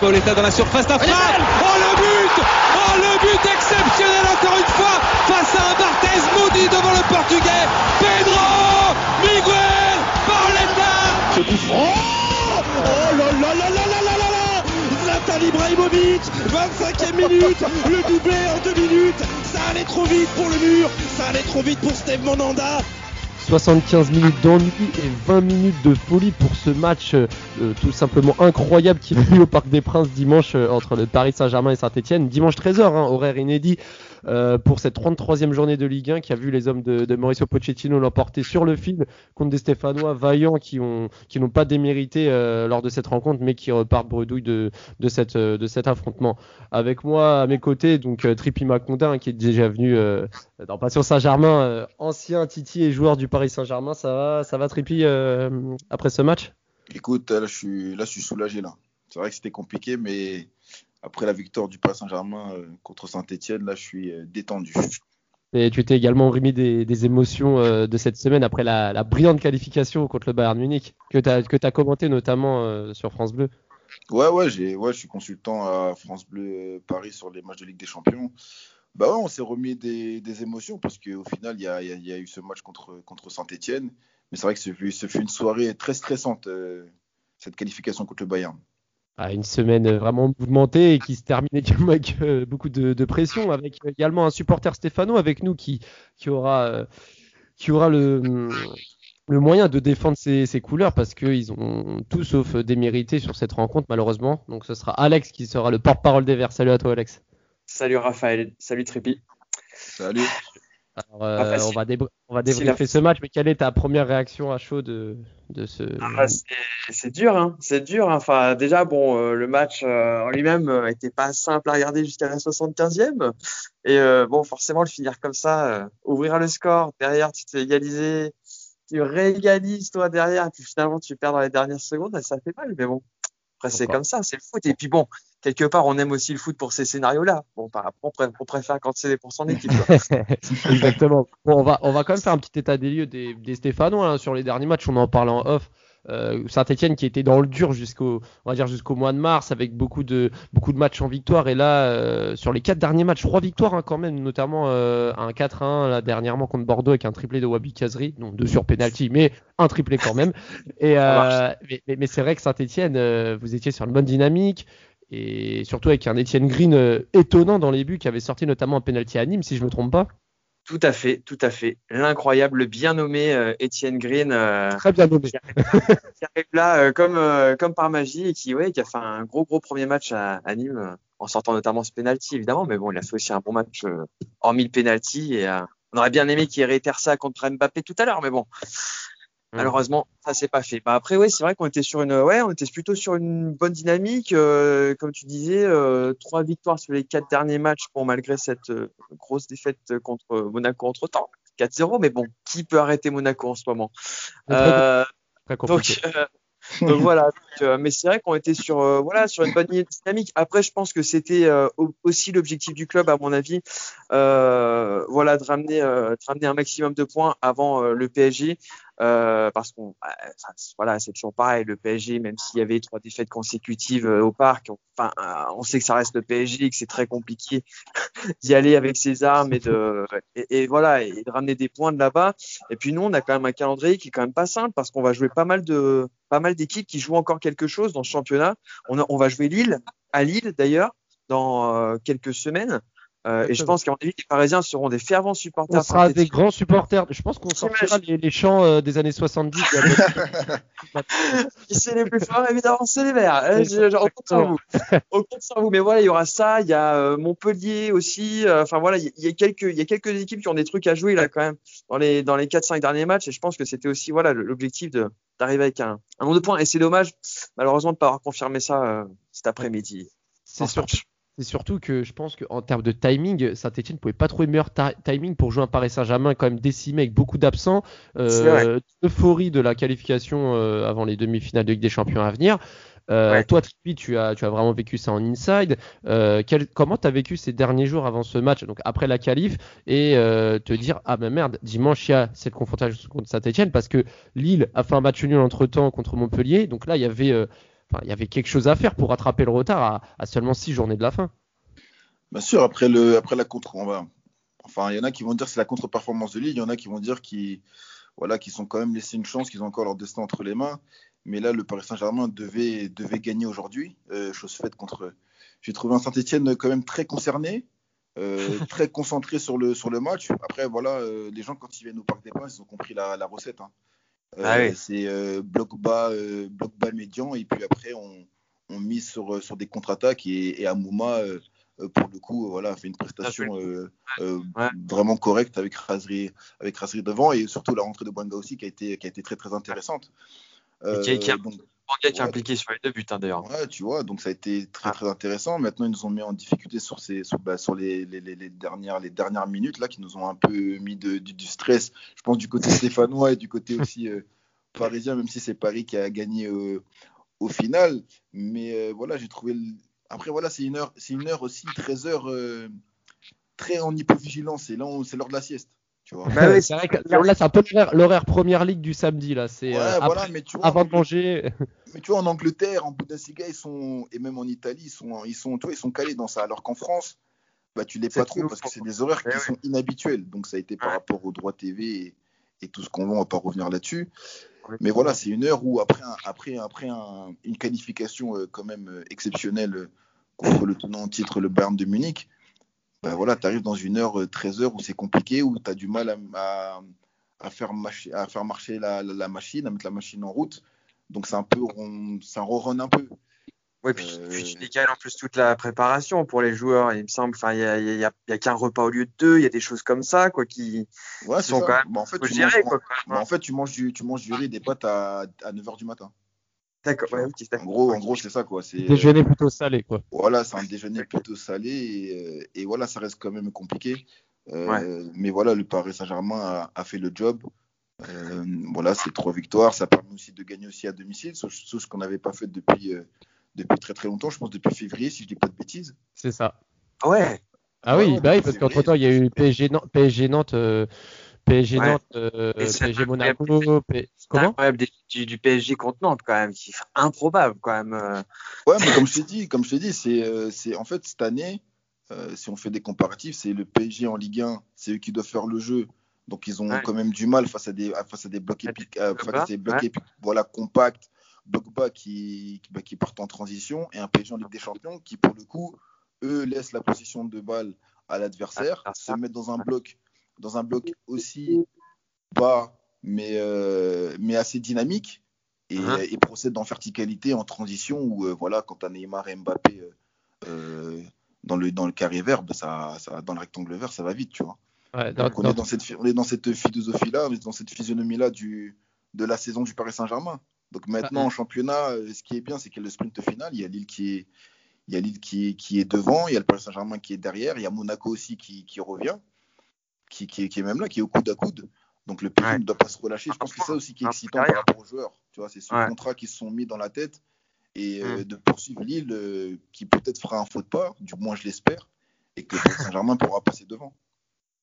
Pauletta dans la surface d'affaire. Oh le but. Oh le but exceptionnel encore une fois face à un Barthez maudit devant le portugais. Pedro Miguel Pauletta Ce coup franc Zlatan Ibrahimovic 25e minute Le doublé en deux minutes Ça allait trop vite pour le mur Ça allait trop vite pour Steve Monanda 75 minutes d'ennui et 20 minutes de folie pour ce match euh, tout simplement incroyable qui a eu au Parc des Princes dimanche euh, entre le Paris Saint-Germain et Saint-Etienne. Dimanche 13h, hein, horaire inédit euh, pour cette 33e journée de Ligue 1 qui a vu les hommes de, Mauricio Pochettino l'emporter sur le fil contre des Stéphanois vaillants qui ont qui n'ont pas démérité euh, lors de cette rencontre mais qui repartent bredouille euh, de cet affrontement. Avec moi à mes côtés, donc Tripi Maconda hein, qui est déjà venu dans Passion Saint-Germain, ancien Titi et joueur du Paris Saint-Germain. Ça va, ça va Tripi après ce match? Écoute, là je suis, là, je suis soulagé là. C'est vrai que c'était compliqué, mais après la victoire du Paris Saint-Germain euh, contre Saint-Etienne, là, je suis euh, détendu. Et tu t'es également remis des, des émotions euh, de cette semaine après la, la, brillante qualification contre le Bayern Munich que tu as, que as commenté notamment euh, sur France Bleu. Ouais, ouais, j'ai, ouais, je suis consultant à France Bleu Paris sur les matchs de Ligue des Champions. Bah ouais, on s'est remis des, des émotions parce qu'au final, il y a, y, a, y a, eu ce match contre, contre Saint-Etienne. Mais c'est vrai que ce fut, ce fut une soirée très stressante, euh, cette qualification contre le Bayern à une semaine vraiment mouvementée et qui se terminait avec euh, beaucoup de, de, pression, avec également un supporter Stéphano avec nous qui, qui aura, euh, qui aura le, le moyen de défendre ses, ses couleurs parce qu'ils ont tout sauf démérité sur cette rencontre malheureusement. Donc ce sera Alex qui sera le porte-parole des Verts. Salut à toi Alex. Salut Raphaël, salut Trépi. Salut. Alors, euh, on, va on va débriefer ce match, mais quelle est ta première réaction à chaud de, de ce ah, C'est dur, hein, c'est dur. Hein. Enfin, déjà, bon, euh, le match euh, en lui-même euh, était pas simple à regarder jusqu'à la 75e. Et bon, forcément, le finir comme ça, ouvrir le score, derrière, tu t'es égalisé, tu réégalises toi derrière, et puis finalement, tu perds dans les dernières secondes, ça fait mal, mais bon. Après, c'est comme ça, c'est le foot. Et puis bon, quelque part, on aime aussi le foot pour ces scénarios-là. Bon, par après, on préfère quand c'est pour son équipe. Exactement. Bon, on va, on va quand même faire un petit état des lieux des, des Stéphanois hein, sur les derniers matchs. On en parle en off. Euh, Saint-Etienne qui était dans le dur jusqu'au on va dire jusqu'au mois de mars avec beaucoup de beaucoup de matchs en victoire. Et là euh, sur les quatre derniers matchs trois victoires hein, quand même notamment euh, un 4-1 là dernièrement contre Bordeaux avec un triplé de Wabi Kazri donc deux sur penalty mais un triplé quand même. Et euh, mais, mais, mais c'est vrai que Saint-Etienne vous étiez sur une bonne dynamique et surtout avec un Etienne Green étonnant dans les buts qui avait sorti notamment un penalty à Nîmes si je me trompe pas. Tout à fait, tout à fait. L'incroyable, le bien nommé euh, Étienne Green. Euh, Très bien nommé. Qui arrive, qui arrive là euh, comme, euh, comme par magie et qui, ouais, qui a fait un gros, gros premier match à, à Nîmes en sortant notamment ce penalty évidemment. Mais bon, il a fait aussi un bon match euh, hormis le penalty et on aurait bien aimé qu'il réitère ça contre Mbappé tout à l'heure, mais bon. Malheureusement, ça s'est pas fait. Bah après, oui, c'est vrai qu'on était sur une, ouais, on était plutôt sur une bonne dynamique. Euh, comme tu disais, euh, trois victoires sur les quatre derniers matchs, bon, malgré cette euh, grosse défaite contre Monaco entre temps, 4-0. Mais bon, qui peut arrêter Monaco en ce moment? Euh, très Donc, donc voilà. Donc, mais c'est vrai qu'on était sur, voilà, sur une bonne dynamique. Après, je pense que c'était aussi l'objectif du club, à mon avis, voilà, de ramener, de ramener un maximum de points avant le PSG. Euh, parce qu'on enfin, voilà c'est toujours pareil le PSG même s'il y avait trois défaites consécutives euh, au parc enfin euh, on sait que ça reste le PSG que c'est très compliqué d'y aller avec ses armes et de et, voilà et de ramener des points de là-bas. Et puis nous on a quand même un calendrier qui est quand même pas simple parce qu'on va jouer pas mal de pas mal d'équipes qui jouent encore quelque chose dans ce championnat. On, on va jouer Lille à Lille d'ailleurs dans quelques semaines euh, et je pense qu'à mon avis, les Parisiens seront des fervents supporters. On sera des grands supporters. Je pense qu'on sortira les, les, chants euh, des années 70. Qui c'est les plus forts Évidemment, c'est les Verts. Euh, je, je, on compte sur vous. On compte sur vous. Mais voilà, il y aura ça. Il y a euh, Montpellier aussi. Enfin voilà, il y, a quelques, il y a quelques équipes qui ont des trucs à jouer là quand même dans les dans les 4-5 derniers matchs. Et je pense que c'était aussi voilà l'objectif de d'arriver avec un, un nombre de points. Et c'est dommage, malheureusement, de pas avoir confirmé ça cet après-midi. C'est sûr. C'est surtout que je pense qu'en termes de timing, Saint-Etienne ne pouvait pas trouver meilleur timing pour jouer un Paris Saint-Germain quand même décimé avec beaucoup d'absents. Euh, euphorie de la qualification euh, avant les demi-finales de Ligue des Champions à venir. Euh, toi, Tripi, tu as, tu as vraiment vécu ça en inside. Euh, quel, comment tu as vécu ces derniers jours avant ce match, donc après la qualif, et te dire ah ben merde, dimanche il y a cette confrontation contre Saint-Etienne parce que Lille a fait un match nul entre temps contre Montpellier, donc là il y avait, enfin, il y avait quelque chose à faire pour rattraper le retard à, à seulement six journées de la fin. Bien sûr, après, le, après la contre, on va, enfin, il y en a qui vont dire que c'est la contre-performance de Lille, il y en a qui vont dire qu'ils voilà, sont quand même laissé une chance, qu'ils ont encore leur destin entre les mains. Mais là, le Paris Saint-Germain devait, devait gagner aujourd'hui, euh, chose faite contre. J'ai trouvé un Saint-Etienne quand même très concerné, euh, très concentré sur le, sur le match. Après, voilà, euh, les gens, quand ils viennent au Parc des Princes, ils ont compris la, la recette. Hein. Ah c'est bloc bas, bloc bas médian, et puis après, on, on mise sur, sur des contre-attaques. Et, et Amouma, euh, pour le coup, voilà, fait une prestation euh, euh, vraiment correcte avec Razri, avec devant et surtout la rentrée de Banga aussi qui a été, qui a été très très intéressante. qui, a, donc, qui est impliqué sur les deux buts hein, d'ailleurs. Ouais, tu vois, donc ça a été très très intéressant. Maintenant, ils nous ont mis en difficulté sur, ces, sur, bah, sur les, les, les, dernières, les dernières minutes là, qui nous ont un peu mis de, du, stress. Je pense du côté stéphanois et du côté aussi parisien, même si c'est Paris qui a gagné au final. Mais voilà, j'ai trouvé après, voilà, c'est une heure, c'est une heure aussi, 13 heures, euh, très en hypovigilance. C'est là, c'est l'heure de la sieste. Bah c'est vrai que là, c'est un peu l'horaire première ligue du samedi là. C'est euh, mais tu vois, avant de manger. Mais tu vois, en Angleterre, en Bundesliga, ils sont et même en Italie, ils sont, ils sont, ils sont calés dans ça. Alors qu'en France, bah, tu l'es pas trop parce que c'est des horaires qui sont inhabituels. Donc ça a été par rapport aux droits TV et, tout ce qu'on voit, on va pas revenir là-dessus. Mais voilà, c'est une heure où après, après, après une qualification euh, quand même euh, exceptionnelle contre le tenant en titre, le Bayern de Munich, ben voilà, tu arrives dans une heure, 13 heures où c'est compliqué, où tu as du mal à, à, faire, à faire marcher la, la, machine, à mettre la machine en route. Donc c'est un peu, ça ronronne un peu. Oui, puis, tu décales en plus toute la préparation pour les joueurs. Il me semble, enfin, il y a, a, qu'un repas au lieu de deux. Il y a des choses comme ça, quoi, qui, sont quand même. Bah, en fait, tu manges, quoi, bah, en fait, tu manges du, tu manges du riz des pâtes à, à 9h du matin. D'accord. en gros, en gros, c'est ça, quoi. C'est déjeuner plutôt salé, quoi. Voilà, c'est un déjeuner plutôt salé et, euh, et, voilà, ça reste quand même compliqué. Euh, mais voilà, le Paris Saint-Germain a, a, fait le job. Euh, voilà, c'est trois victoires. Ça permet aussi de gagner aussi à domicile, ce qu'on n'avait pas fait depuis depuis très très longtemps, je pense depuis février, si je dis pas de bêtises. C'est ça. Ah ouais. Ah oui, bah oui parce qu'entre temps, il y a eu PSG, Nantes, PSG Nantes, euh, PSG, Nantes euh, PSG Monaco. Comment du, du, PSG contre Nantes quand même, c'est improbable quand même. Euh. Ouais, mais comme je t'ai dit, comme je t'ai dit, c'est, c'est en fait cette année, si on fait des comparatifs, c'est le PSG en Ligue 1, c'est eux qui doivent faire le jeu. Donc ils ont quand même du mal face à des face à des blocs épiques, face à des blocs épiques, voilà compacts Dogba qui, qui, bah, qui partent en transition et un PSG en Ligue des Champions qui, pour le coup, eux laissent la position de balle à l'adversaire, ah, se mettent dans un bloc, dans un bloc aussi bas, mais, euh, mais assez dynamique et, uh-huh. et, procèdent en verticalité, en transition où, euh, voilà, quand tu as Neymar et Mbappé euh, dans, le, dans le carré vert, bah, ça, ça, dans le rectangle vert, ça va vite, tu vois. on, Est dans cette, on est dans cette philosophie-là, dans cette physionomie-là de la saison du Paris Saint-Germain. Donc maintenant, en championnat, ce qui est bien, c'est qu'il y a le sprint final. Il y a Lille qui est, il y a Lille qui est, qui est devant, il y a le Paris Saint-Germain qui est derrière, il y a Monaco aussi qui, qui revient, qui, qui, est, qui, est, même là, qui est au coude à coude. Donc le pays ne doit pas se relâcher. Je pense que c'est ça aussi qui est excitant par rapport aux joueurs. Tu vois, c'est ce contrat qui se sont mis dans la tête et euh, mm. de poursuivre Lille euh, qui peut-être fera un faux pas, du moins je l'espère, et que Saint-Germain pourra passer devant.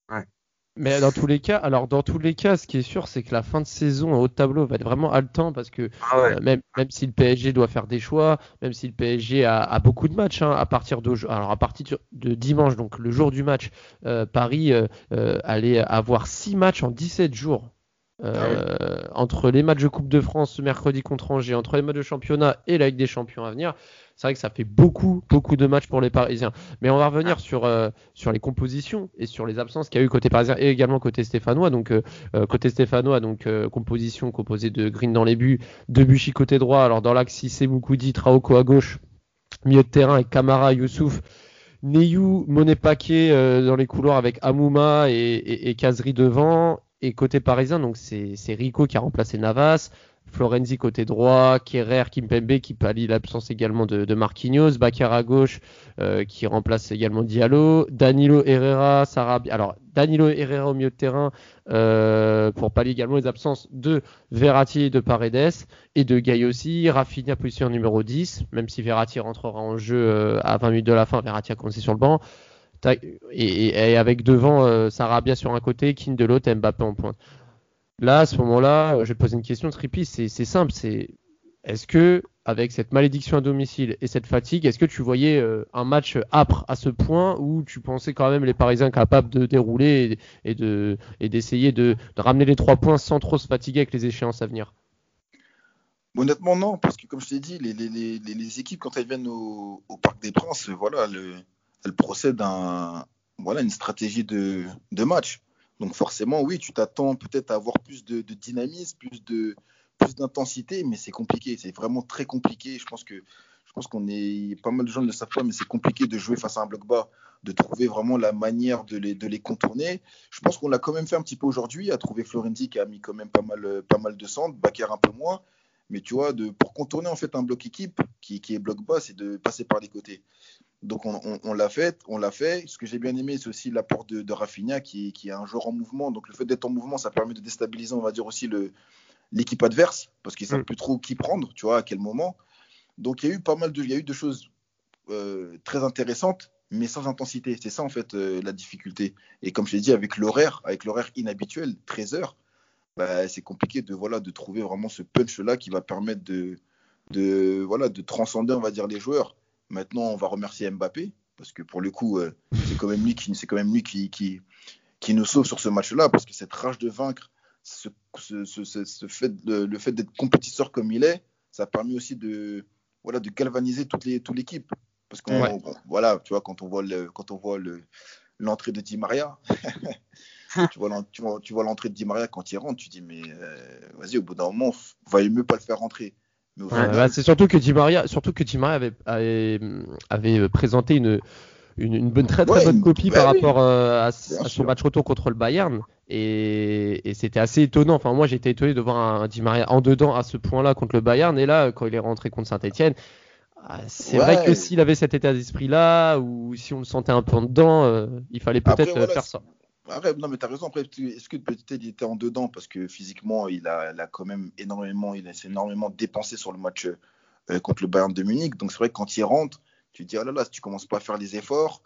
Ouais. Mais dans tous les cas, alors dans tous les cas, ce qui est sûr, c'est que la fin de saison au haut de tableau va être vraiment haletant parce que ah euh, même, même si le PSG doit faire des choix, même si le PSG a, a beaucoup de matchs hein, à partir de alors à partir de dimanche, donc le jour du match, euh, Paris euh, allait avoir 6 matchs en 17 jours. Ah entre les matchs de Coupe de France ce mercredi contre Angers, entre les matchs de championnat et la Ligue des Champions à venir, c'est vrai que ça fait beaucoup, beaucoup de matchs pour les Parisiens. Mais on va revenir sur, euh, sur les compositions et sur les absences qu'il y a eu côté parisien et également côté stéphanois. Donc, euh, euh, côté stéphanois, donc composition composée de Green dans les buts, Debuchy côté droit. Alors, dans l'axe, Sissé, Moukoudi, Traoko à gauche, milieu de terrain avec Kamara, Youssouf. Neyou, Monet Paquet dans les couloirs avec Amouma et, et, Kazri devant. Et côté parisien, donc c'est Rico qui a remplacé Navas. Florenzi côté droit, Kerrer, Kimpembe qui pallie l'absence également de, Marquinhos, Bakar à gauche euh, qui remplace également Diallo, Danilo Herrera, Sarabia. Alors Danilo Herrera au milieu de terrain euh, pour pallier également les absences de Verratti et de Paredes et de Gay aussi. Rafinha position numéro 10, même si Verratti rentrera en jeu euh, à 20 minutes de la fin, Verratti a commencé sur le banc. Et, avec devant euh, Sarabia sur un côté, Kin de l'autre, Mbappé en pointe. Là, à ce moment-là, je vais poser une question, Tripi, c'est simple, c'est est-ce que avec cette malédiction à domicile et cette fatigue, est-ce que tu voyais euh, un match âpre à ce point où tu pensais quand même les Parisiens capables de dérouler et, de et d'essayer de, ramener les trois points sans trop se fatiguer avec les échéances à venir? Honnêtement non, parce que comme je t'ai dit, les, les, les, les, équipes quand elles viennent au, au Parc des Princes, voilà, le, elles procèdent à voilà une stratégie de, match. Donc forcément, oui, tu t'attends peut-être à avoir plus de, dynamisme, plus de plus d'intensité, mais c'est compliqué. C'est vraiment très compliqué. Je pense que je pense qu'on est pas mal de gens ne le savent pas, mais c'est compliqué de jouer face à un bloc bas, de trouver vraiment la manière de les, de les contourner. Je pense qu'on l'a quand même fait un petit peu aujourd'hui, à trouver Florenzi qui a mis quand même pas mal, pas mal de centres, Bakar un peu moins. Mais tu vois, de, pour contourner en fait un bloc équipe qui, qui est bloc bas, c'est de passer par les côtés. Donc on, on, on l'a fait, on l'a fait. Ce que j'ai bien aimé, c'est aussi l'apport de, de Rafinha qui, qui est un joueur en mouvement. Donc le fait d'être en mouvement, ça permet de déstabiliser, on va dire aussi le, l'équipe adverse parce qu'ils savent mm. plus trop qui prendre, tu vois, à quel moment. Donc il y a eu pas mal de, il y a eu de choses euh, très intéressantes, mais sans intensité. C'est ça en fait euh, la difficulté. Et comme je l'ai dit, avec l'horaire, avec l'horaire inhabituel, 13 heures, bah, c'est compliqué de voilà de trouver vraiment ce punch là qui va permettre de, de voilà de transcender, on va dire, les joueurs. Maintenant, on va remercier Mbappé parce que pour le coup, euh, c'est quand même lui qui, c'est quand même lui qui, qui, qui nous sauve sur ce match-là parce que cette rage de vaincre ce, ce, ce, fait, le, fait d'être compétiteur comme il est, ça a permis aussi de, voilà, de galvaniser toute, les, toute l'équipe. Parce que voilà, tu vois, quand on voit, le, quand on voit le, l'entrée de Di Maria, tu, vois, tu, vois, tu vois l'entrée de Di Maria quand il rentre, tu dis, mais euh, vas-y, au bout d'un moment, valait mieux pas le faire rentrer. bah, c'est surtout que Di Maria, surtout que Di Maria avait, avait, avait présenté une, une, une bonne, très très bonne copie bah par rapport euh, à, son match retour contre le Bayern. Et, et c'était assez étonnant. Enfin, moi, j'étais étonné de voir un, Di Maria en dedans à ce point-là contre le Bayern. Et là, quand il est rentré contre Saint-Etienne, ah, c'est vrai que s'il avait cet état d'esprit-là, ou si on le sentait un peu en dedans, euh, il fallait peut-être euh, faire ça. Après, non, mais t'as raison. Après, est-ce que peut-être il était en dedans? Parce que physiquement, il a, il a quand même énormément, il s'est énormément dépensé sur le match contre le Bayern de Munich. Donc c'est vrai que quand il rentre, tu te dis, oh là là, si tu commences pas à faire les efforts,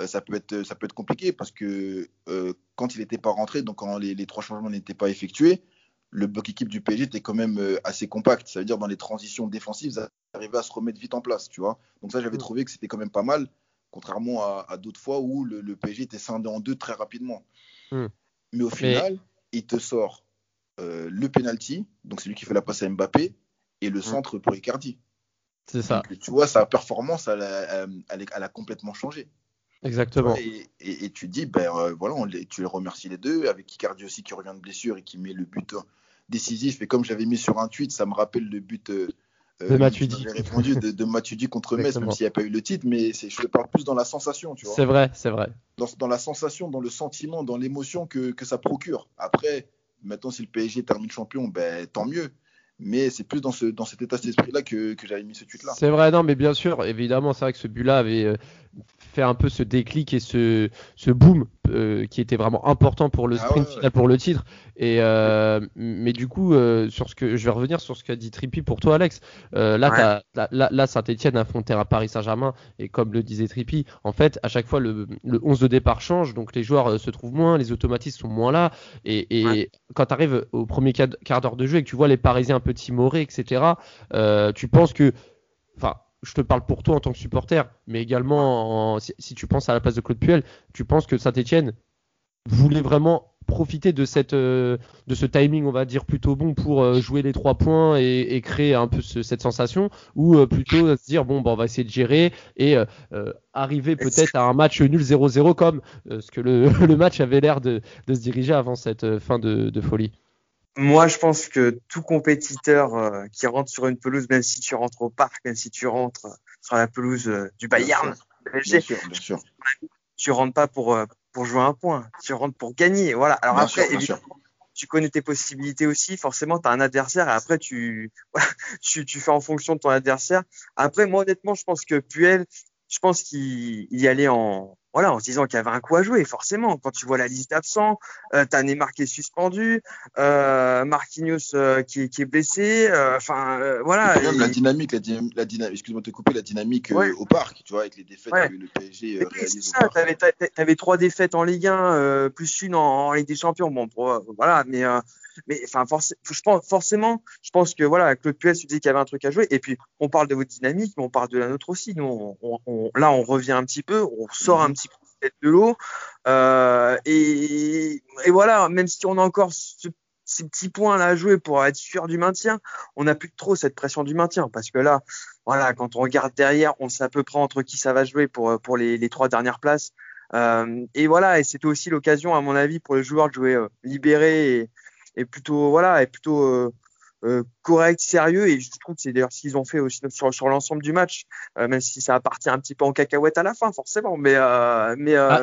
euh, ça, peut être, ça peut être compliqué parce que euh, quand il n'était pas rentré, donc quand les, trois changements n'étaient pas effectués, le bloc équipe du PSG était quand même euh, assez compact. Ça veut dire dans les transitions défensives, ça arrivait à se remettre vite en place, tu vois. Donc ça, j'avais mm. trouvé que c'était quand même pas mal, contrairement à, d'autres fois où le, PSG était scindé en deux très rapidement. Mm. Mais au final, il te sort le penalty, donc c'est lui qui fait la passe à Mbappé, et le mm. centre pour Icardi. C'est ça. tu vois, sa performance, elle, a complètement changé. Exactement. Et, et, tu dis, ben euh, voilà, on les, tu les remercies les deux, avec Icardi aussi qui revient de blessure et qui met le but décisif. Et comme j'avais mis sur un tweet, ça me rappelle le but euh, de Matuidi. répondu de, de Matuidi contre Metz, même s'il n'y a pas eu le titre, mais je parle plus dans la sensation, tu vois. C'est vrai, c'est vrai. Dans, dans, la sensation, dans le sentiment, dans l'émotion que, que ça procure. Après, maintenant, si le PSG termine champion, ben tant mieux mais c'est plus dans, ce, dans cet état d'esprit-là que, que j'avais mis ce tweet-là. C'est vrai, non, mais bien sûr, évidemment, c'est vrai que ce but-là avait euh, fait un peu ce déclic et ce, ce boom euh, qui était vraiment important pour le ah sprint final, pour le titre. Et euh, mais du coup, sur ce que je vais revenir sur ce qu'a dit Trippi pour toi, Alex. là, là, là, Saint-Etienne affrontait un Paris Saint-Germain et comme le disait Trippi, en fait, à chaque fois le, le 11 de départ change, donc les joueurs se trouvent moins, les automatismes sont moins là. Et, et quand tu arrives au premier quart d'heure de jeu et que tu vois les Parisiens peu timorés, etc., euh, tu penses que, enfin, je te parle pour toi en tant que supporter, mais également si, tu penses à la place de Claude Puel, tu penses que Saint-Etienne voulait vraiment profiter de cette euh, de ce timing on va dire plutôt bon pour euh, jouer les trois points et, créer un peu cette sensation ou plutôt se dire bon bah, on va essayer de gérer et arriver peut-être à un match nul 0-0 comme ce que le, le match avait l'air de, de, se diriger avant cette fin de, de folie? Moi, je pense que tout compétiteur euh, qui rentre sur une pelouse, même si tu rentres au parc, même si tu rentres sur la pelouse euh, du Bayern, bien sûr, bien sûr, tu rentres pas pour euh, pour jouer un point, tu rentres pour gagner. Voilà. Alors après, évidemment, tu connais tes possibilités aussi. Forcément, tu as un adversaire et après, tu, tu, tu fais en fonction de ton adversaire. Après, moi, honnêtement, je pense que Puel, je pense qu'il y allait en, voilà, en se disant qu'il y avait un coup à jouer, forcément. Quand tu vois la liste d'absents, euh, t'as Neymar qui est suspendu, euh, Marquinhos euh, qui, qui, est blessé, euh, enfin euh, voilà. Et même la dynamique, la, dynamique, la dynamique excuse-moi de te couper, la dynamique ouais. au parc, tu vois, avec les défaites ouais. que le PSG réalise ça, au parc. T'avais, t'avais trois défaites en Ligue 1, plus une en, en, Ligue des Champions, bon, pour, voilà, mais mais enfin je pense forcément je pense que voilà Claude Puel se dit qu'il y avait un truc à jouer et puis on parle de votre dynamique mais on parle de la nôtre aussi. Nous on, on, là on revient un petit peu on sort un petit peu de l'eau euh, et, et, voilà même si on a encore ce, ces petits points là à jouer pour être sûr du maintien on n'a plus trop cette pression du maintien parce que là voilà quand on regarde derrière on sait à peu près entre qui ça va jouer pour pour les, les trois dernières places. Euh, et voilà et c'était aussi l'occasion à mon avis pour les joueurs de jouer euh, libérés et, est plutôt voilà est plutôt euh, euh, correct, sérieux. Et je trouve que c'est d'ailleurs ce qu'ils ont fait aussi sur, sur l'ensemble du match, euh, même si ça a parti un petit peu en cacahuète à la fin forcément, mais mais ah,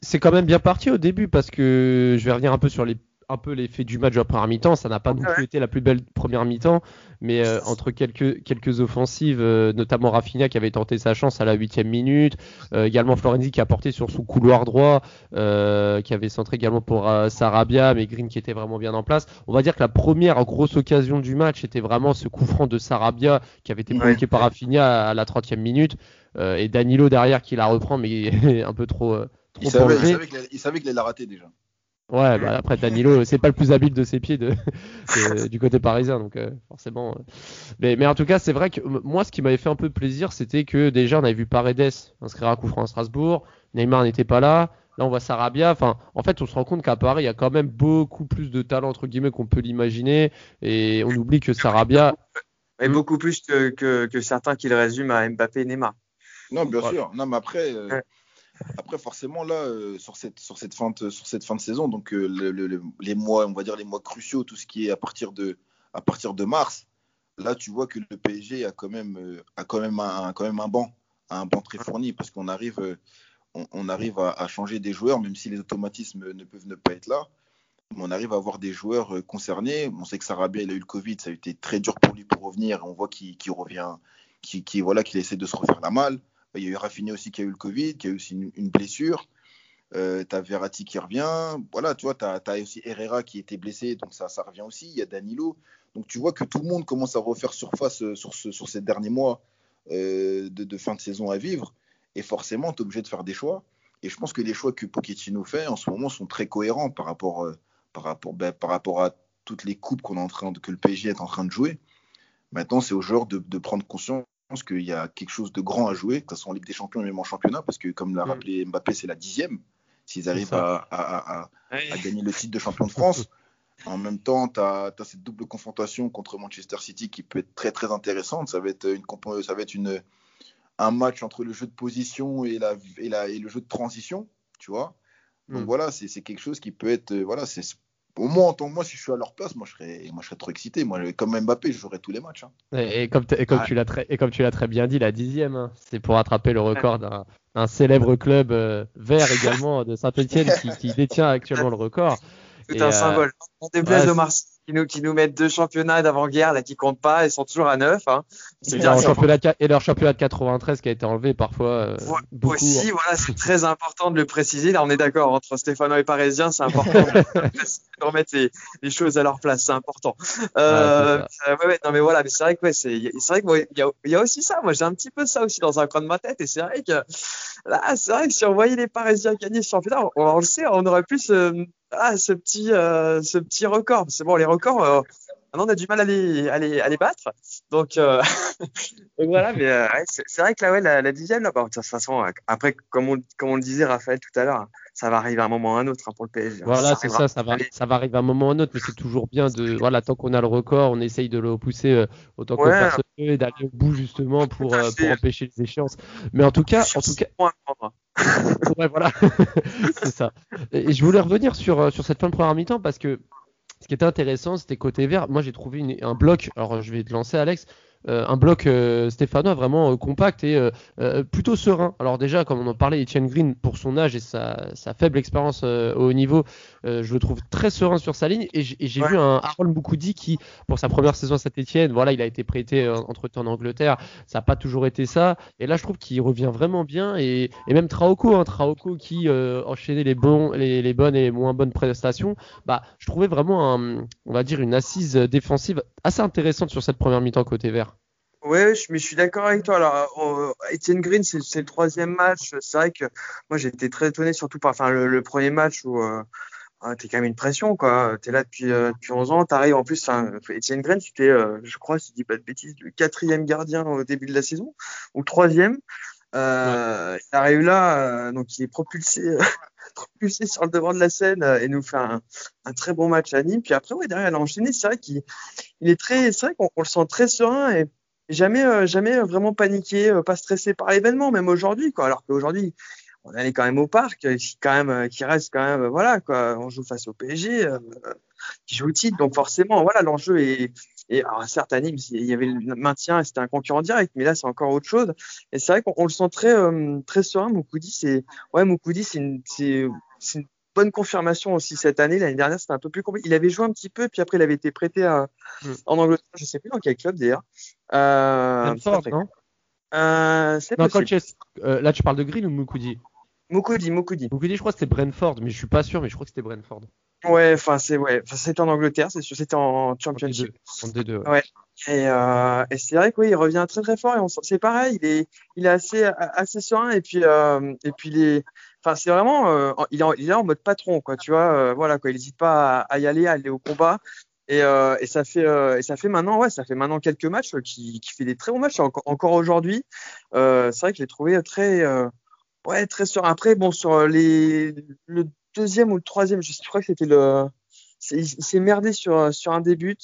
c'est quand même bien parti au début parce que je vais revenir un peu sur les un peu l'effet du match de la première mi-temps. Ça n'a pas non plus ouais. été la plus belle première mi-temps, mais euh, entre quelques, quelques offensives, euh, notamment Rafinha qui avait tenté sa chance à la huitième minute, euh, également Florenzi qui a porté sur son couloir droit, euh, qui avait centré également pour euh, Sarabia, mais Green qui était vraiment bien en place. On va dire que la première grosse occasion du match était vraiment ce coup franc de Sarabia qui avait été ouais. par Rafinha à la 30e minute, et Danilo derrière qui la reprend, mais un peu trop. trop il, savait, il, savait il savait qu'il l'a raté déjà. Ouais, bah après Danilo, c'est pas le plus habile de ses pieds de, de du côté parisien, donc euh, forcément. Euh. Mais, mais en tout cas, c'est vrai que moi, ce qui m'avait fait un peu plaisir, c'était que déjà, on avait vu Paredes inscrire un coup franc à Strasbourg, Neymar n'était pas là. Là, on voit Sarabia. Enfin, en fait, on se rend compte qu'à Paris, il y a quand même beaucoup plus de talent entre guillemets qu'on peut l'imaginer, et on oublie que Sarabia. Et beaucoup plus que, que, que certains qui le résument à Mbappé et Neymar. Non, bien sûr. Non, mais après. Euh... Ouais. Après, forcément, là, euh, sur, cette, sur, cette fin de, sur cette fin de saison, donc euh, le, le, les mois, on va dire les mois cruciaux, tout ce qui est à partir de, à partir de mars, là, tu vois que le PSG a quand même, euh, a quand même, un, quand même un banc, un banc très fourni, parce qu'on arrive, on, on, arrive à, à, changer des joueurs, même si les automatismes ne peuvent ne pas être là. On arrive à avoir des joueurs concernés. On sait que Sarabia, il a eu le Covid, ça a été très dur pour lui pour revenir. On voit qu'il qu revient, qu'il qu voilà, qu'il essaie de se refaire la malle. Il y a eu Rafinha aussi qui a eu le Covid, qui a eu aussi une, blessure. Euh, tu as Verratti qui revient. Voilà, tu vois, tu as, aussi Herrera qui était blessé, donc ça, revient aussi. Il y a Danilo. Donc tu vois que tout le monde commence à refaire surface sur, ce, sur ces derniers mois euh, de, fin de saison à vivre. Et forcément, tu es obligé de faire des choix. Et je pense que les choix que Pochettino fait en ce moment sont très cohérents par rapport, euh, ben, à toutes les coupes qu'on est en train que le PSG est en train de jouer. Maintenant, c'est aux joueurs de, de prendre conscience pense qu'il y a quelque chose de grand à jouer, que ce soit en Ligue des Champions et même en championnat, parce que comme l'a rappelé Mbappé, c'est la dixième. S'ils arrivent à, à, à, à, gagner le titre de champion de France, en même temps, tu as, as, cette double confrontation contre Manchester City qui peut être très très intéressante. Ça va être, une, ça va être une, un match entre le jeu de position et, la, et, la, et le jeu de transition, tu vois. Donc mm. voilà, c'est quelque chose qui peut être, voilà, c'est au moins, en tant que moi, si je suis à leur place, moi, je serais, moi, je serais trop excité. Moi, comme Mbappé, je jouerais tous les matchs. Hein. Et, et, comme, et comme ah. tu l'as très, et comme tu l'as très bien dit, la dixième, hein, c'est pour attraper le record d'un célèbre club euh, vert également de Saint-Etienne qui, qui, détient actuellement le record. C'est un euh, symbole. On déplaise ouais, de Marseille qui nous, qui nous mettent deux championnats d'avant-guerre là qui comptent pas, ils sont toujours à neuf. Hein. Et, leur championnat de, et leur championnat de 93 qui a été enlevé parfois. Euh, beaucoup, aussi, hein. voilà, c'est très important de le préciser. Là, on est d'accord entre Stéphano et Parisien, c'est important de remettre les, les, choses à leur place, c'est important. Euh, ouais, ouais, non mais voilà, mais c'est vrai que ouais, c'est, c'est vrai que moi, il y a, il y a aussi ça. Moi, j'ai un petit peu ça aussi dans un coin de ma tête, et c'est vrai que là, c'est vrai que si on voyait les Parisiens gagner ce championnat, on, on le sait, on aurait plus euh, ah, ce petit, euh, ce petit record. C'est bon, les records, euh, on a du mal à les, à les battre. Donc, euh, donc voilà, mais euh, c'est vrai que là, ouais, la, la dixième, là, bah, de toute façon, après, comme on, comme on le disait, Raphaël, tout à l'heure, ça va arriver à un moment ou à un autre hein, pour le PSG. Voilà, c'est ça, ça va, ça va arriver à un moment ou à un autre, mais c'est toujours bien de, voilà, tant qu'on a le record, on essaye de le repousser euh, autant ouais, que possible et d'aller au bout justement pour, euh, pour empêcher les échéances. Mais en tout cas, en tout cas. ouais, voilà, c'est ça. Et je voulais revenir sur, sur cette fin de première mi-temps parce que ce qui était intéressant, c'était côté vert. Moi, j'ai trouvé un bloc. Alors, je vais te lancer, Alex. Euh, un bloc euh, stéphanois vraiment euh, compact et plutôt serein. Alors déjà, comme on en parlait, Etienne Green, pour son âge et sa, faible expérience au haut niveau, je le trouve très serein sur sa ligne. Et j'ai vu un Harold Moukoudi qui, pour sa première saison à Saint-Etienne, voilà, il a été prêté entre-temps en Angleterre. Ça n'a pas toujours été ça. Et là, je trouve qu'il revient vraiment bien. Et, même Traoko, hein, Traoko qui enchaînait les, bons, les, bonnes et les moins bonnes prestations, bah, je trouvais vraiment, on va dire, une assise défensive assez intéressante sur cette première mi-temps côté vert. Ouais, je, mais je suis d'accord avec toi. Alors, euh, Etienne Green, c'est le troisième match. C'est vrai que moi, j'ai été très étonné, surtout par enfin, le, premier match où euh, ah, t'es quand même une pression, quoi. T'es là depuis, euh, depuis 11 ans. T'arrives en plus, Etienne Green, c'était, euh, je crois, si je dis pas de bêtises, le quatrième gardien au début de la saison, ou le troisième. Euh, Il arrive là, donc il est propulsé, propulsé sur le devant de la scène et nous fait un, un, très bon match à Nîmes. Puis après, ouais, derrière, il a enchaîné. C'est vrai qu'il il est très, c'est vrai qu'on le sent très serein et jamais, euh, jamais vraiment paniqué, euh, pas stressé par l'événement, même aujourd'hui, quoi. Alors qu'aujourd'hui, on est quand même au parc, qui quand même, euh, qui reste quand même, voilà, quoi. On joue face au PSG, qui joue le titre, donc forcément, voilà, l'enjeu est, et alors, certes, il y avait le maintien et c'était un concurrent direct, mais là, c'est encore autre chose. Et c'est vrai qu'on le sent très, très serein. Moukoudi, c'est, ouais, Moukoudi, c'est une, c'est, une bonne confirmation aussi cette année. L'année dernière, c'était un peu plus compliqué. Il avait joué un petit peu, puis après, il avait été prêté à, mm. en Angleterre, je sais plus dans quel club d'ailleurs. Euh, non? Euh, non, euh, là, tu parles de Green ou Moukoudi Moukoudi, Moukoudi. Moukoudi, je crois que c'était Brentford, mais je suis pas sûr, mais je crois que c'était Brentford. Ouais, enfin, c'est ouais, c'était en Angleterre, c'est sûr, c'était en Championship. En D2. ouais. Et, euh, et c'est vrai que oui, il revient très très fort et on c'est pareil, il est il est assez assez serein et puis euh, et puis il est enfin c'est vraiment euh, il, est en, il est en mode patron quoi, tu vois, euh, voilà quoi, il n'hésite pas à, y aller, à aller au combat et, euh, et ça fait et ça fait maintenant ouais, ça fait maintenant quelques matchs qui qui fait des très bons matchs encore, encore aujourd'hui. c'est vrai que je l'ai trouvé très ouais, très serein. Après bon sur les le deuxième ou le troisième, je crois que c'était le il s'est merdé sur sur un début.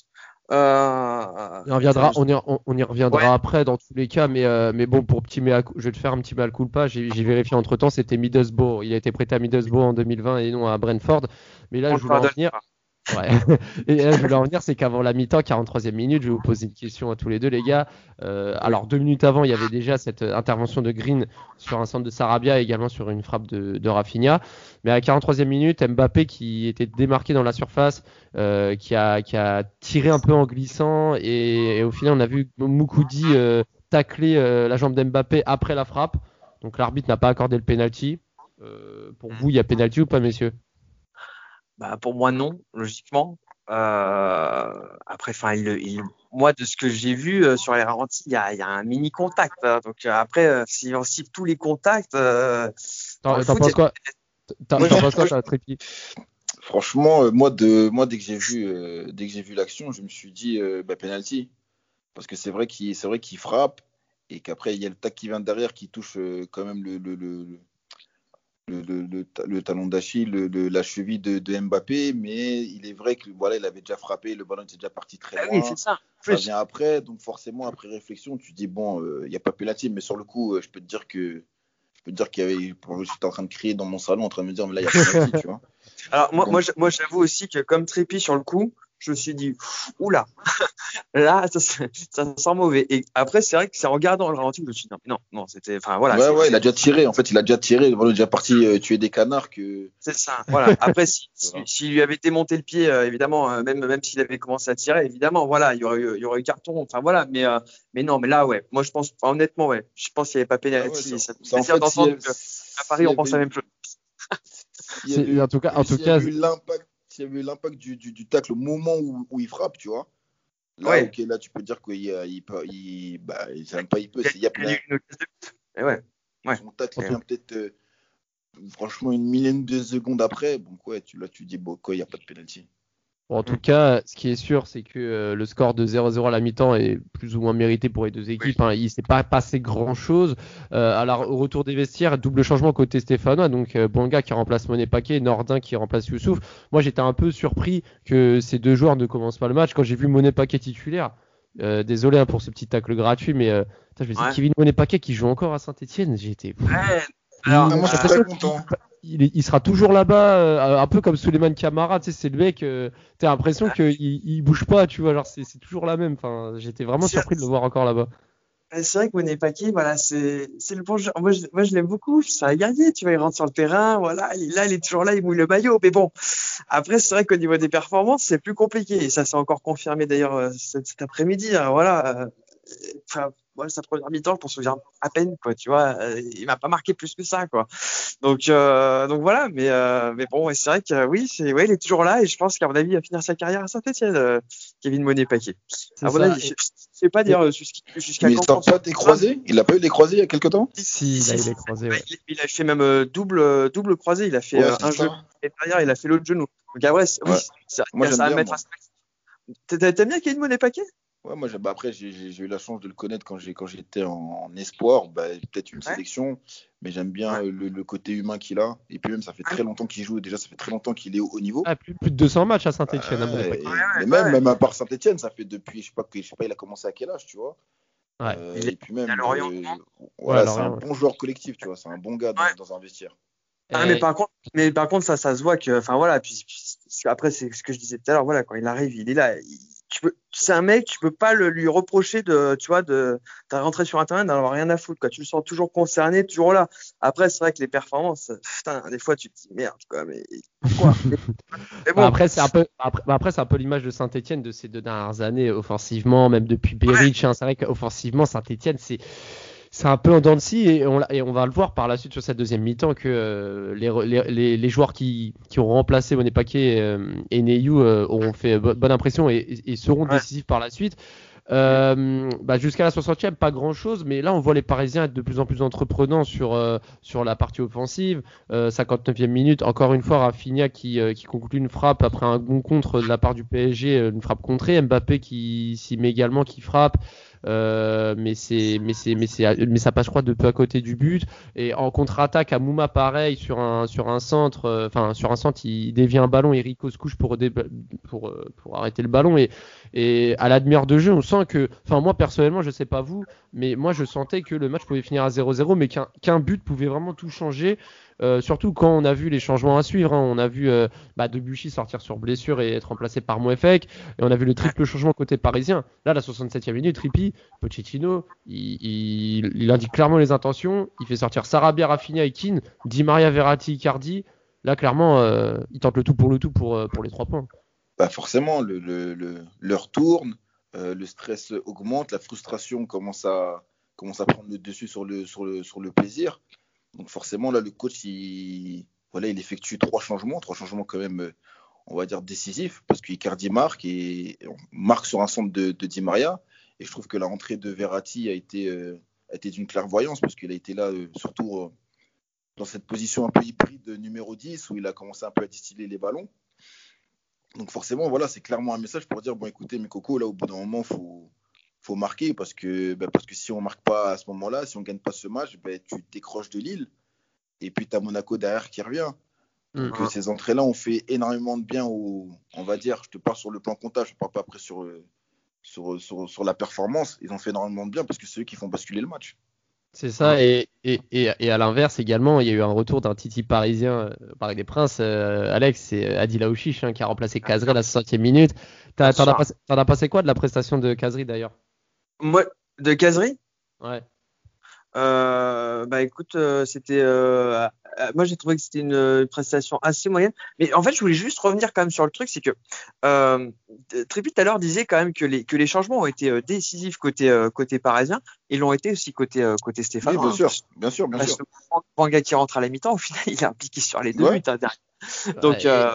Euh, on, reviendra, on, y, on, y reviendra après dans tous les cas, mais, euh, mais bon, pour petit mea, je vais te faire un petit mal culpa. J'ai vérifié entre temps, c'était Middlesbrough. Il a été prêté à Middlesbrough en 2020 et non à Brentford. Mais là, je voulais en venir. Ouais. Et là, je voulais en venir, c'est qu'avant la mi-temps, 43e minute, je vais vous poser une question à tous les deux, les gars. Euh, alors, deux minutes avant, il y avait déjà cette intervention de Green sur un centre de Sarabia et également sur une frappe de, de Rafinha. Mais à la 43e minute, Mbappé qui était démarqué dans la surface, euh, qui, a, qui a tiré un peu en glissant et, au final, on a vu Moukoudi euh, tacler euh, la jambe d'Mbappé après la frappe. Donc, l'arbitre n'a pas accordé le penalty. Euh, pour vous, il y a penalty ou pas, messieurs? Bah, pour moi, non, logiquement. Euh, après, enfin, il, moi, de ce que j'ai vu euh, sur les ralentis, il y a, y a, un mini contact. Hein. donc euh, après, euh, si on cible tous les contacts, euh, t'en penses quoi? T'en penses quoi, ça Trépi Franchement, moi, de, moi, dès que j'ai vu, dès que j'ai vu l'action, je me suis dit, bah, penalty, parce que c'est vrai qu'il, c'est vrai qu'il frappe et qu'après il y a le tac qui vient derrière qui touche quand même le, le, le le, talon d'Achille, la cheville de, Mbappé, mais il est vrai que voilà, il avait déjà frappé, le ballon était déjà parti très ah loin. oui, ça. Ça vient après, donc forcément après réflexion, tu dis bon, euh, il n'y a pas penalty, mais sur le coup, euh, je peux te dire que je peux te dire qu'il y avait, j'étais en train de crier dans mon salon, en train de me dire mais là il y a penalty, tu vois. Alors moi, moi, moi j'avoue aussi que comme Trépi sur le coup, je me suis dit, oula, là, ça, ça, sent mauvais. Et après, c'est vrai que c'est en regardant le ralenti que je me suis dit, non, non, c'était, enfin voilà. Ouais, ouais, il a déjà tiré. En fait, il a déjà tiré. Il est déjà parti euh, tuer des canards. Que... C'est ça. Voilà. Après, s'il si, lui avait démonté le pied, euh, évidemment, euh, même, même s'il avait commencé à tirer, évidemment, voilà, il y aurait eu, il y aurait eu carton. Enfin voilà. Mais, mais non, mais là, ouais. Moi, je pense, honnêtement, ouais. Je pense qu'il n'y avait pas pénalité. Ah ça, ça, ça d'entendre qu'à Paris, on pense la même chose. en tout cas, en tout cas, l'impact s'il y avait l'impact du, du, du, tacle au moment où, où, il frappe, tu vois. Là, ouais. ok, là, tu peux dire qu'il il, il, bah, même pas il peut, il y a plein. Et ouais. ouais. Son tacle vient peut-être, euh, franchement, une millième de secondes après. Bon, quoi, tu, là, tu dis, bon, quoi, il n'y a pas de penalty en tout cas, ce qui est sûr, c'est que euh, le score de 0-0 à la mi-temps est plus ou moins mérité pour les deux équipes. Hein. Il s'est pas passé grand-chose. Euh, alors, au retour des vestiaires, double changement côté Stéphanois. Donc, euh, Bonga qui remplace Monet Paquet, Nordin qui remplace Youssouf. Moi, j'étais un peu surpris que ces deux joueurs ne commencent pas le match. Quand j'ai vu Monet Paquet titulaire, euh, désolé hein, pour ce petit tacle gratuit, mais euh, je me dis Kevin Monet Paquet qui joue encore à Saint-Etienne. J'ai été. Ouais. Alors, moi, je suis très content. Il, sera toujours là-bas, euh, un peu comme Suleiman Kamara, tu sais, c'est le mec, euh, t'as l'impression qu'il il bouge pas, tu vois, genre c'est toujours la même. Enfin, j'étais vraiment surpris de le voir encore là-bas. C'est vrai que Monet Paquet, voilà, c'est le bon jeu. Moi, je, moi, je l'aime beaucoup. C'est un guerrier, tu vois, il rentre sur le terrain, voilà, il, là, il est toujours là, il mouille le maillot. Mais bon, après, c'est vrai qu'au niveau des performances, c'est plus compliqué. Et ça s'est encore confirmé d'ailleurs euh, cet, après-midi. Hein, voilà. Enfin, sa première mi-temps, je m'en souviens à peine, quoi, tu vois. Euh, il m'a pas marqué plus que ça, quoi. Donc, euh, donc voilà, mais, euh, mais bon, c'est vrai que oui, c'est, ouais, il est toujours là et je pense qu'à mon avis, il va finir sa carrière à Saint-Etienne, Kevin Monet-Paquet. À mon avis, je sais pas dire jusqu'à Mais il n'a pas des croisés? Il a pas eu des croisés il y a quelque temps? Si, il a eu des croisés. Ouais. Il, a fait même double, double croisé. Il a fait un genou et derrière, il a fait l'autre genou. Donc, ouais, oui, ça, Moi, ça à mettre T'aimes bien Kevin Monet-Paquet? Ouais, moi, bah, après, j'ai eu la chance de le connaître quand j'étais en, en, espoir, bah, peut-être une sélection, mais j'aime bien le, le, côté humain qu'il a. Et puis même, ça fait très longtemps qu'il joue, déjà, ça fait très longtemps qu'il est au haut niveau. Ah, plus, plus, de 200 matchs à Saint-Etienne. Ouais, mais même, même à part Saint-Etienne, ça fait depuis, je sais pas, je sais pas, il a commencé à quel âge, tu vois. Ouais. Euh, et puis même, euh, voilà, c'est un bon joueur collectif, tu vois, c'est un bon gars dans, dans un vestiaire. Ah, mais par contre, mais par contre, ça, ça se voit que, enfin voilà, puis, après, c'est ce que je disais tout à l'heure, voilà, quand il arrive, il est là, tu peux, c'est un mec, tu peux pas le, lui reprocher de, tu vois, de, de rentrer sur internet, d'avoir rien à foutre, quoi. Tu le sens toujours concerné, toujours là. Après, c'est vrai que les performances, putain, des fois, tu te dis merde, quoi, mais pourquoi mais bon. Après, c'est un peu, après, après c'est un peu l'image de Saint-Etienne de ces deux dernières années, offensivement, même depuis Beric, hein. c'est vrai qu'offensivement, Saint-Etienne, c'est, c'est un peu en dents de scie et on, et on va le voir par la suite sur cette deuxième mi-temps que euh, les, les, les, joueurs qui, qui ont remplacé Monet Paquet euh, et Neyou euh, auront fait bonne impression et, et seront décisifs par la suite. Bah Jusqu'à la 60e, pas grand chose, mais là on voit les Parisiens être de plus en plus entreprenants sur, sur la partie offensive. 59e minute, encore une fois, Rafinha qui, qui conclut une frappe après un bon contre de la part du PSG, une frappe contrée. Mbappé qui s'y met également, qui frappe. Euh, mais c'est mais c'est mais c'est mais ça passe je crois de peu à côté du but. Et en contre-attaque à Mouma pareil sur un sur un centre euh, enfin sur un centre il dévie un ballon et Rico se couche pour pour euh, pour arrêter le ballon. Et et à la demi-heure de jeu on sent que enfin moi personnellement je sais pas vous mais moi je sentais que le match pouvait finir à 0-0 mais qu'un qu'un but pouvait vraiment tout changer euh, surtout quand on a vu les changements à suivre. Hein. On a vu euh, bah, Debuchy sortir sur blessure et être remplacé par Mouefek. Et on a vu le triple changement côté parisien. Là, la 67e minute, Ripi, Pochettino, il, il, indique clairement les intentions. Il fait sortir Sarabia, Rafinha et Keane, Di Maria, Verratti, Icardi. Là, clairement, euh, il tente le tout pour le tout pour, pour les trois points. Bah forcément, le, le, leur tourne, le stress augmente, la frustration commence à, commence à prendre le dessus sur le, sur le, sur le plaisir. Donc forcément, là, le coach, il, voilà, il effectue trois changements, trois changements quand même, on va dire, décisifs, parce qu'Icardi marque et marque sur un centre de, de, Di Maria. Et je trouve que la rentrée de Verratti a été, euh, d'une clairvoyance, parce qu'il a été là, euh, surtout euh, dans cette position un peu hybride numéro 10, où il a commencé un peu à distiller les ballons. Donc forcément, voilà, c'est clairement un message pour dire, bon écoutez, mes cocos, là, au bout d'un moment, il faut, faut marquer parce que, ben, parce que si on marque pas à ce moment-là, si on gagne pas ce match, ben, tu décroches de Lille et puis tu as Monaco derrière qui revient. Donc mm. ces entrées-là ont fait énormément de bien au, on va dire, je te parle sur le plan comptable, je ne parle pas après sur, sur, sur, sur, la performance, ils ont fait énormément de bien parce que c'est eux qui font basculer le match. C'est ça, et, et, et, à l'inverse également, il y a eu un retour d'un Titi parisien euh, Paris des Princes, euh, Alex, c'est Adil Aouchiche hein, qui a remplacé Kazri à la 60e minute. T'en as, as, passé quoi de la prestation de Kazri d'ailleurs? Moi, de Casery Ouais. Euh, bah écoute, euh, c'était, euh, euh, moi j'ai trouvé que c'était une, prestation assez moyenne. Mais en fait, je voulais juste revenir quand même sur le truc, c'est que euh, Trippi tout à l'heure disait quand même que les que les changements ont été décisifs côté côté parisien, et l'ont été aussi côté côté Stéphane. Oui, bien sûr, bien sûr, bien sûr. Banga qui rentre à la mi-temps, au final, il est impliqué sur les deux buts. Hein, Donc et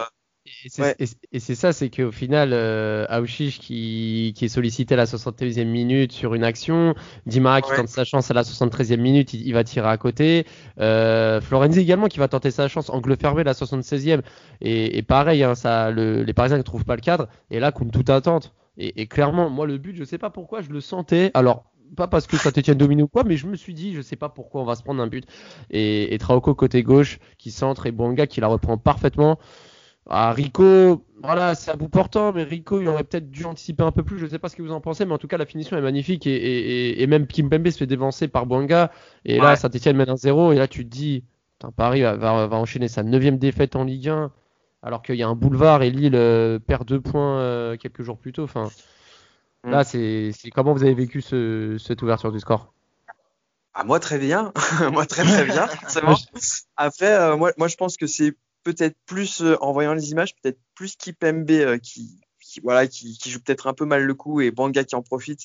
c'est ça, c'est qu'au final, euh, Aouchiche qui, qui, est sollicité à la 71e minute sur une action, Dimara qui tente sa chance à la 73e minute, il, va tirer à côté, euh, Florenzi également qui va tenter sa chance, angle fermé à la 76e, et, et pareil, hein, ça, le, les Parisiens ne trouvent pas le cadre, et là, comme toute attente. Et, et, clairement, moi, le but, je sais pas pourquoi, je le sentais. Alors, pas parce que Saint-Etienne domine ou quoi, mais je me suis dit, je sais pas pourquoi on va se prendre un but. Et, et Traoko côté gauche qui centre et Bonga qui la reprend parfaitement. Ah, Rico, voilà, c'est à bout portant, mais Rico, il aurait peut-être dû anticiper un peu plus. Je ne sais pas ce que vous en pensez, mais en tout cas, la finition est magnifique. Et, et, et même Kimpembe se fait dévancer par Bouanga. Et là, Saint-Etienne mène un 0 Et là, tu te dis, Paris va, va, enchaîner sa neuvième défaite en Ligue 1, alors qu'il y a un boulevard et Lille euh, perd deux points euh, quelques jours plus tôt. Enfin, mm. là, c'est comment vous avez vécu cette ouverture du score? Ah, moi très bien, moi très très bien. Après, moi, moi je pense que c'est peut-être plus en voyant les images, peut-être plus Kipembe qui, qui qui, joue peut-être un peu mal le coup et Banga qui en profite.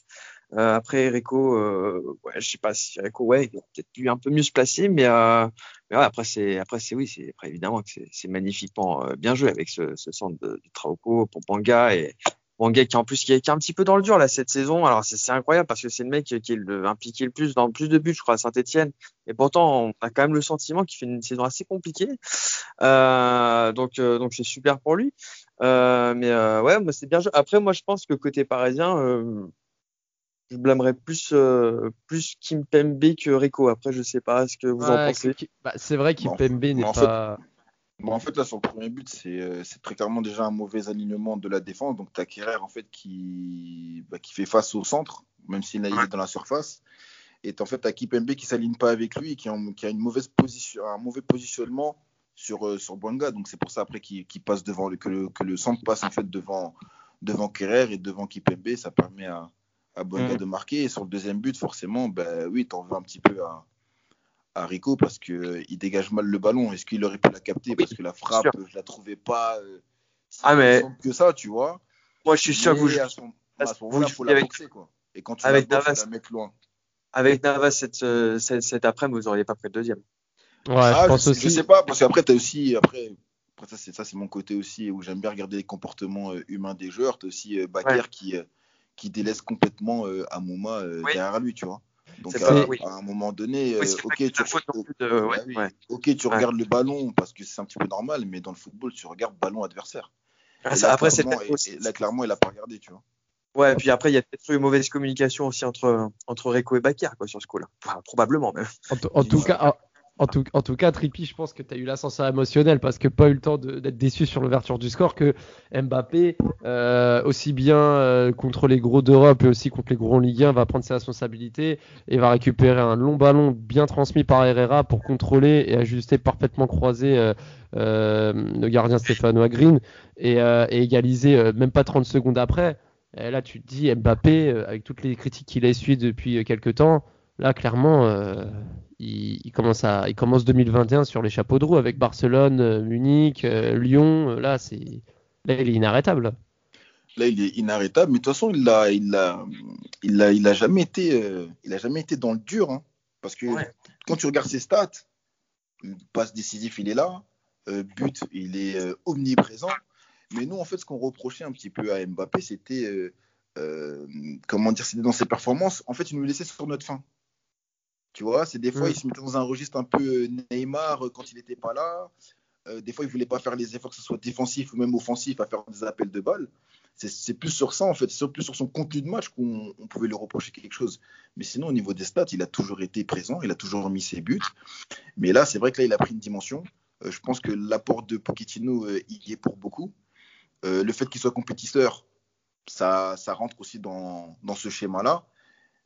Euh, après Rico, euh, ouais, je sais pas si Rico, ouais, peut-être pu un peu mieux se placer, mais, euh, après c'est, oui, c'est évidemment que c'est magnifiquement euh, bien joué avec ce, ce centre de, du Trauco pour Banga et Banga qui en plus qui est, qui est, un petit peu dans le dur là cette saison. Alors c'est incroyable parce que c'est le mec qui est le, impliqué le plus dans le plus de buts, je crois, à Saint-Etienne. Et pourtant, on a quand même le sentiment qu'il fait une saison assez compliquée. Euh, donc donc c'est super pour lui. Euh, mais ouais, moi c'est bien joué. Après, moi je pense que côté parisien je blâmerais plus euh, plus Kim Pembe que Rico. Après, je sais pas ce que vous en pensez. Bah, c'est vrai Kim Pembe n'est pas. en fait, là, sur le premier but, euh, c'est très clairement déjà un mauvais alignement de la défense. Donc, tu en fait, qui, bah, qui fait face au centre, même s'il est dans la surface. Et en fait, tu as Kipembe qui s'aligne pas avec lui et qui, a une mauvaise position, un mauvais positionnement sur, euh, sur. Donc, c'est pour ça, après, qu'il passe devant, que, le, que le centre passe, en fait, devant, devant Kerrer et devant Kipembe. Ça permet à, à mm. de marquer. Et sur le deuxième but, forcément, ben, oui, t'en veux un petit peu à, à Rico parce qu'il euh, il dégage mal le ballon. Est-ce qu'il aurait pu la capter? Parce que la frappe, je la trouvais pas euh, si ah, mais... que ça, tu vois. Moi, je suis sûr que vous. À son, à son moment, il faut la avec... quoi. Et quand tu avec la Navas, la mettre loin. Avec Navas cette, euh, cette, après-midi, vous n'auriez pas pris le deuxième. Ouais, ah, je, pense aussi... je sais pas, parce qu'après, tu as aussi. Après, après ça, c'est, ça, c'est mon côté aussi où j'aime bien regarder les comportements humains des joueurs. Tu as aussi euh, Bakir qui qui délaisse complètement euh, Amouma euh, derrière lui, tu vois. Donc à, un moment donné, euh, ok, tu, regardes le ballon parce que c'est un petit peu normal, mais dans le football, tu regardes ballon adversaire. Ah, là, après, c'est là, clairement, il a pas regardé, tu vois. Ouais, et puis après, il y a peut-être eu une mauvaise communication aussi entre, entre Rico et Bakar, quoi, sur ce coup-là. probablement, même. En, tout cas, en tout, cas, Trippi, je pense que tu as eu l'ascenseur émotionnel parce que pas eu le temps d'être déçu sur l'ouverture du score que Mbappé, euh, aussi bien euh, contre les gros d'Europe et aussi contre les gros en Ligue 1, va prendre ses responsabilités et va récupérer un long ballon bien transmis par Herrera pour contrôler et ajuster parfaitement croisé euh, le gardien Stéphano Green et, et égaliser même pas 30 secondes après. Et là, tu te dis Mbappé, avec toutes les critiques qu'il a essuyées depuis quelques temps, là, clairement, il, commence à, il commence 2021 sur les chapeaux de roue avec Barcelone, euh, Munich, euh, Lyon. Euh, là, c'est, là, il est inarrêtable. Là, il est inarrêtable, mais de toute façon, il a, il a, il a, il a jamais été, il a jamais été dans le dur, hein. parce que quand tu regardes ses stats, passe décisif, il est là, but, il est omniprésent. Mais nous, en fait, ce qu'on reprochait un petit peu à Mbappé, c'était, comment dire, c'était dans ses performances. En fait, il nous laissait sur notre fin. Tu vois, c'est des fois, mm. il se mettait dans un registre un peu euh, Neymar euh, quand il n'était pas là. Euh, des fois, il voulait pas faire les efforts, que ce soit défensif ou même offensif, à faire des appels de balles. C'est plus sur ça, en fait. C'est plus sur son contenu de match qu'on pouvait lui reprocher quelque chose. Mais sinon, au niveau des stats, il a toujours été présent, il a toujours mis ses buts. Mais là, c'est vrai que là, il a pris une dimension. je pense que l'apport de Pochettino, il y est pour beaucoup. le fait qu'il soit compétiteur, ça, ça rentre aussi dans, dans ce schéma-là.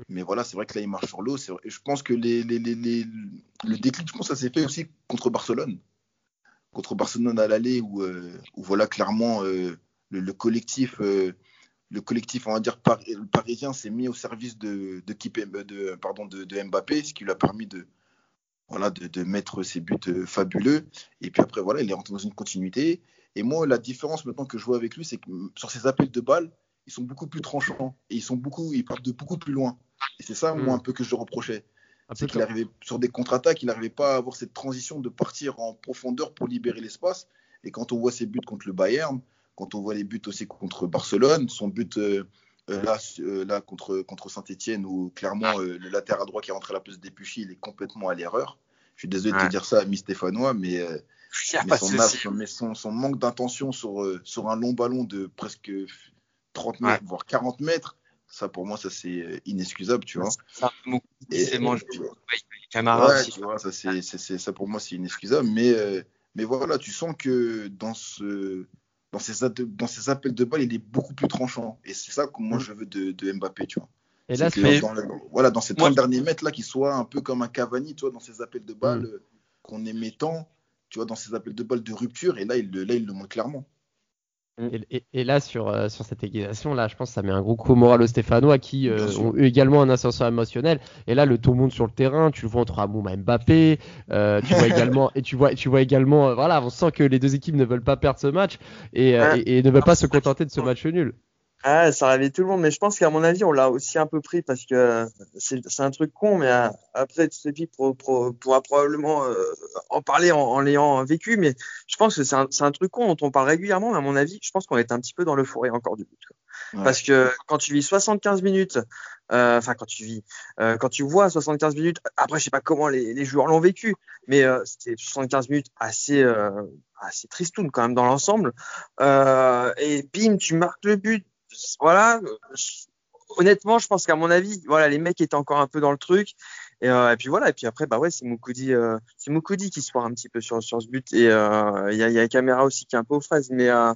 Mais voilà, c'est vrai que là, il marche sur l'eau. Je pense que le déclic, je pense, ça s'est fait aussi contre Barcelone. Contre Barcelone à l'aller, où, euh, voilà, clairement, euh, le, collectif, euh, le collectif, on va dire, parisien s'est mis au service de, de, de, pardon, de, Mbappé, ce qui lui a permis de, voilà, de, mettre ses buts fabuleux. Et puis après, voilà, il est rentré dans une continuité. Et moi, la différence maintenant que je vois avec lui, c'est que sur ses appels de balles, ils sont beaucoup plus tranchants et ils sont beaucoup, ils partent de beaucoup plus loin. Et c'est ça, moi, hmm. un peu que je reprochais. C'est qu'il arrivait sur des contre-attaques, il n'arrivait pas à avoir cette transition de partir en profondeur pour libérer l'espace. Et quand on voit ses buts contre le Bayern, quand on voit les buts aussi contre Barcelone, son but euh, euh, là, euh, là contre, contre Saint-Etienne, où clairement le latéral droit qui est rentré à la place des Puchy, il est complètement à l'erreur. Je suis désolé de te dire ça, ami Stéphanois, mais, mais, son, son, manque d'intention sur, sur un long ballon de presque 30 mètres, voire 40 mètres, ça pour moi, ça c'est euh, inexcusable, tu vois. Ça, c'est ça, c'est, c'est, ça pour moi, c'est inexcusable. Mais, euh, mais voilà, tu sens que dans, ce, dans, ces, dans ces appels de balle, il est beaucoup plus tranchant. Et c'est ça que moi, mm. je veux de, de Mbappé, tu vois. Et là, dans, voilà, dans ces 30 derniers mètres là, qu'il soit un peu comme un Cavani, tu vois, dans ses appels de balle. Mm. qu'on aimait tant, tu vois, dans ces appels de balles de rupture. Et là, il, le- là, il le montre clairement. Et, et- et là, sur, euh, sur cette égalisation, là, je pense que ça met un gros coup au moral aux Stéphanois qui euh, ont eu également un ascenseur émotionnel. Et là, le ton monte sur le terrain. Tu le vois entre Amouma et Mbappé. euh, tu vois également, et tu vois, tu vois également, voilà, on sent que les deux équipes ne veulent pas perdre ce match et, et ne veulent pas se contenter de ce match nul. Ah, ça réveille tout le monde, mais je pense qu'à mon avis, on l'a aussi un peu pris parce que c'est un truc con, mais euh, après, tu sais, puis pour, pour, pourra probablement euh, en parler en, en l'ayant vécu, mais je pense que c'est un, un truc con dont on parle régulièrement, mais à mon avis, je pense qu'on est un petit peu dans l'euphorie encore du but. quoi. Ouais. Parce que quand tu vis 75 minutes, euh, enfin quand tu vis, euh, quand tu vois 75 minutes, après je sais pas comment les, les joueurs l'ont vécu, mais euh, c'était 75 minutes assez euh, assez tristoun quand même dans l'ensemble. Euh, et bim, tu marques le but. Voilà. Honnêtement, je pense qu'à mon avis, voilà, les mecs étaient encore un peu dans le truc. Et, euh, et puis voilà. Et puis après, bah ouais, c'est Moukoudi, euh, c'est Moukoudi qui se foire un petit peu sur sur ce but. Et euh, il y a, il y a la caméra aussi qui est un peu aux fraises, mais euh,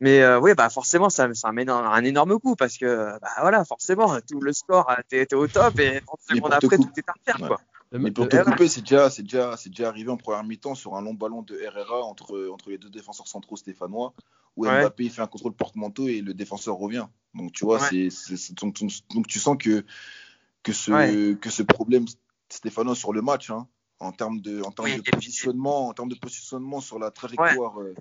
mais euh, oui, bah forcément, ça, ça amène un, un énorme coup parce que bah voilà, forcément, tout le score était au top et 30 Mais secondes pour te après, coup- tout est à refaire Ouais. quoi. Mais pour te couper, c'est déjà, c'est déjà, c'est déjà arrivé en première mi-temps sur un long ballon de Herrera entre, entre les deux défenseurs centraux stéphanois, où Ouais. Mbappé il fait un contrôle porte-manteau et le défenseur revient. Donc tu vois, Ouais. c'est, donc, donc- donc tu sens que, que, ce, Ouais. que ce problème stéphanois sur le match, hein, en termes de, en termes Oui, de positionnement, en termes de positionnement sur la trajectoire euh,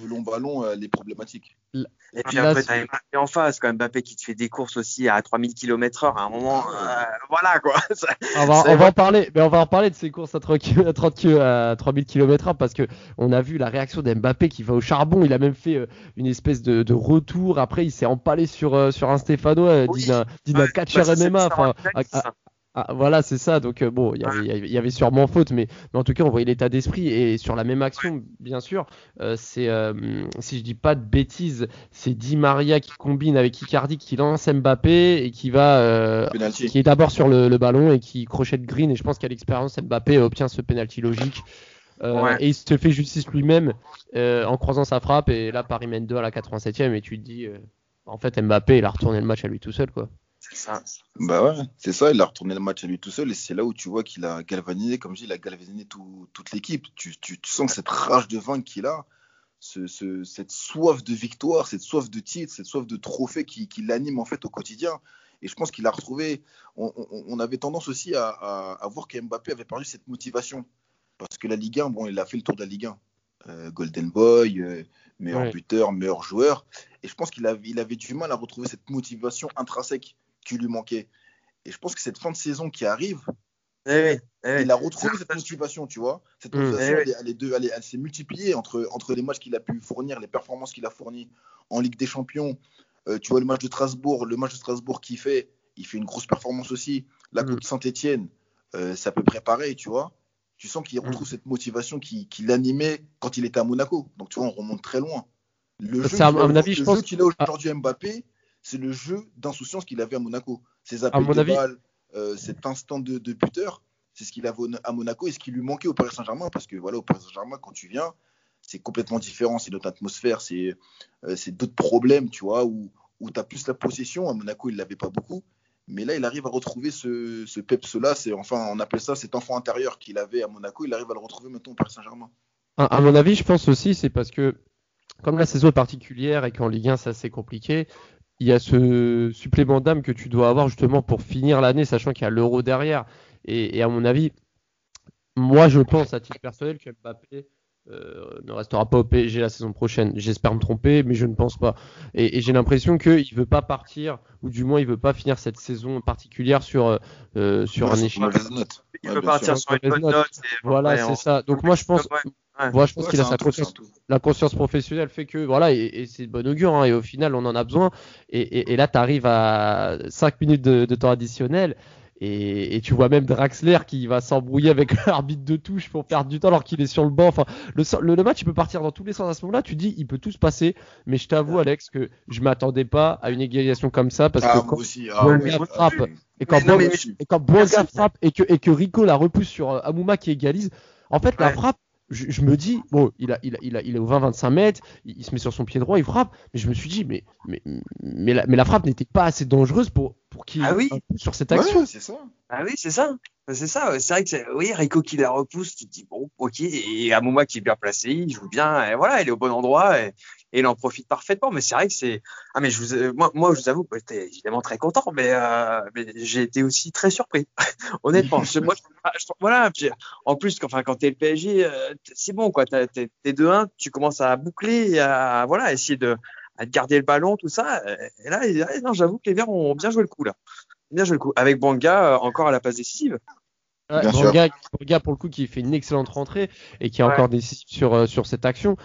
de long ballon, euh, elle est problématique. Et puis Là, après, t'as Mbappé en face, quand même, Mbappé qui te fait des courses aussi à 3000 km heure à un moment. euh, voilà, quoi. Ça- On va, on en parler, mais on va en parler de ces courses à 30 km, à 30 km à 3000 km/h parce que on a vu la réaction d'Mbappé qui va au charbon. Il a même fait euh, une espèce de, de retour. Après, il s'est empalé sur, euh, sur un Stéphano, euh, Oui. dit d'un catcher bah, MMA. Enfin, ah, voilà, c'est ça. Donc euh, bon, il y avait- il y avait- il y avait sûrement faute, mais, mais en tout cas, on voyait l'état d'esprit et sur la même action, bien sûr, euh, c'est euh, si je dis pas de bêtises, c'est Di Maria qui combine avec Icardi qui lance Mbappé et qui va qui est d'abord sur le, le ballon et qui crochette Green et je pense qu'à l'expérience Mbappé obtient ce penalty logique. Ouais. Et il se fait justice lui-même en croisant sa frappe et là Paris mène 2 à la 87e et tu te dis en fait Mbappé il a retourné le match à lui tout seul quoi. C'est ça. Bah ouais, c'est ça, il a retourné le match à lui tout seul et c'est là où tu vois qu'il a galvanisé, comme je dis, il a galvanisé tout- toute l'équipe. Tu, tu, tu sens que cette rage de vaincre qu'il a, ce, ce- cette soif de victoire, cette soif de titre, cette soif de trophée qui, qui l'anime en fait au quotidien. Et je pense qu'il a retrouvé. On, on- on avait tendance aussi à, à, à voir que Mbappé avait perdu cette motivation. Parce que la Ligue 1, bon, il a fait le tour de la Ligue 1. Euh, Golden Boy, euh, meilleur Ouais. buteur, meilleur joueur. Et je pense qu'il avait, il avait du mal à retrouver cette motivation intrinsèque qui lui manquait. Et je pense que cette fin de saison qui arrive, Eh oui, eh oui. il a retrouvé cette motivation, tu vois. Cette Mm. motivation, Eh elle, est- elle elle elle s'est multipliée entre, entre les matchs qu'il a pu fournir, les performances qu'il a fournies en Ligue des Champions. Euh, tu vois, le match de Strasbourg, le match de Strasbourg qu'il fait, il fait une grosse performance aussi. Là, Mm. contre Saint-Etienne, c'est à peu près pareil, tu vois. Tu sens qu'il retrouve cette motivation qui, qui l'animait quand il était à Monaco. Donc, tu vois, on remonte très loin. Le jeu qu'il a qu'il a aujourd'hui Mbappé, c'est le jeu d'insouciance qu'il avait à Monaco. Ses appels mon de avis- balles, euh, cet instant de, de buteur, c'est ce qu'il avait à Monaco et ce qui lui manquait au Paris Saint-Germain. Parce que voilà, au Paris Saint-Germain, quand tu viens, c'est complètement différent. C'est notre atmosphère, c'est euh, d'autres problèmes, tu vois, où, où tu as plus la possession. À Monaco, il l'avait pas beaucoup. Mais là, il arrive à retrouver ce, ce peps-là. Enfin, on appelle ça cet enfant intérieur qu'il avait à Monaco. Il arrive à le retrouver maintenant au Paris Saint-Germain. À, à mon avis, je pense aussi, c'est parce que comme la saison est particulière et qu'en Ligue 1 c'est assez compliqué, il y a ce supplément d'âme que tu dois avoir justement pour finir l'année, sachant qu'il y a l'euro derrière. Et, et à mon avis, moi je pense à titre personnel que Mbappé euh, ne restera pas au PSG la saison prochaine. J'espère me tromper, mais je ne pense pas. Et, et j'ai l'impression qu'il ne veut pas partir, ou du moins il veut pas finir cette saison particulière sur, euh, sur un échec. Il Ouais, bien partir sur une bonne note. note. et Voilà, ouais, c'est on- ça. Donc moi je pense, Ouais, moi, je pense Ouais, qu'il a sa conscience la conscience professionnelle fait que voilà et, et c'est de bon augure hein, et au final on en a besoin. Et, et- et là tu arrives à 5 minutes de, de temps additionnel et, et tu vois même Draxler qui va s'embrouiller avec l'arbitre de touche pour perdre du temps alors qu'il est sur le banc. Enfin le, le, le match il peut partir dans tous les sens à ce moment là tu dis il peut tout se passer. Mais je t'avoue Alex que je m'attendais pas à une égalisation comme ça parce Ah, que quand, aussi. Frappe. oui. et quand et Boanga frappe et que, et que Rico la repousse sur euh, Amouma qui égalise, en fait, la frappe, je, me dis, bon, il, a, il, est au 20-25 mètres, il, se met sur son pied droit, il frappe, mais je me suis dit, mais la frappe n'était pas assez dangereuse pour, pour qu'il Ah oui. sur cette Ouais, action. c'est ça. Ah oui, c'est ça. c'est ça, c'est vrai que c'est, oui, Rico qui la repousse, tu te dis bon, ok, et à moment qui est bien placé, il joue bien, et voilà, il est au bon endroit, et, et il en profite parfaitement. Mais c'est vrai que c'est, ah mais je vous, moi, moi je vous avoue, j'étais évidemment très content, mais, euh, mais j'ai été aussi très surpris, honnêtement. je, moi, je, voilà, en plus, enfin, quand t'es le PSG, euh, c'est bon, quoi, t'es 2-1, tu commences à boucler, et à voilà, essayer de à garder le ballon, tout ça. Et là, non, j'avoue que les Verts ont bien joué le coup là bien joué le coup. Avec Banga euh, encore à la passe décisive. Ouais, Banga, pour le coup qui fait une excellente rentrée et qui est encore décisif sur, euh, sur cette action.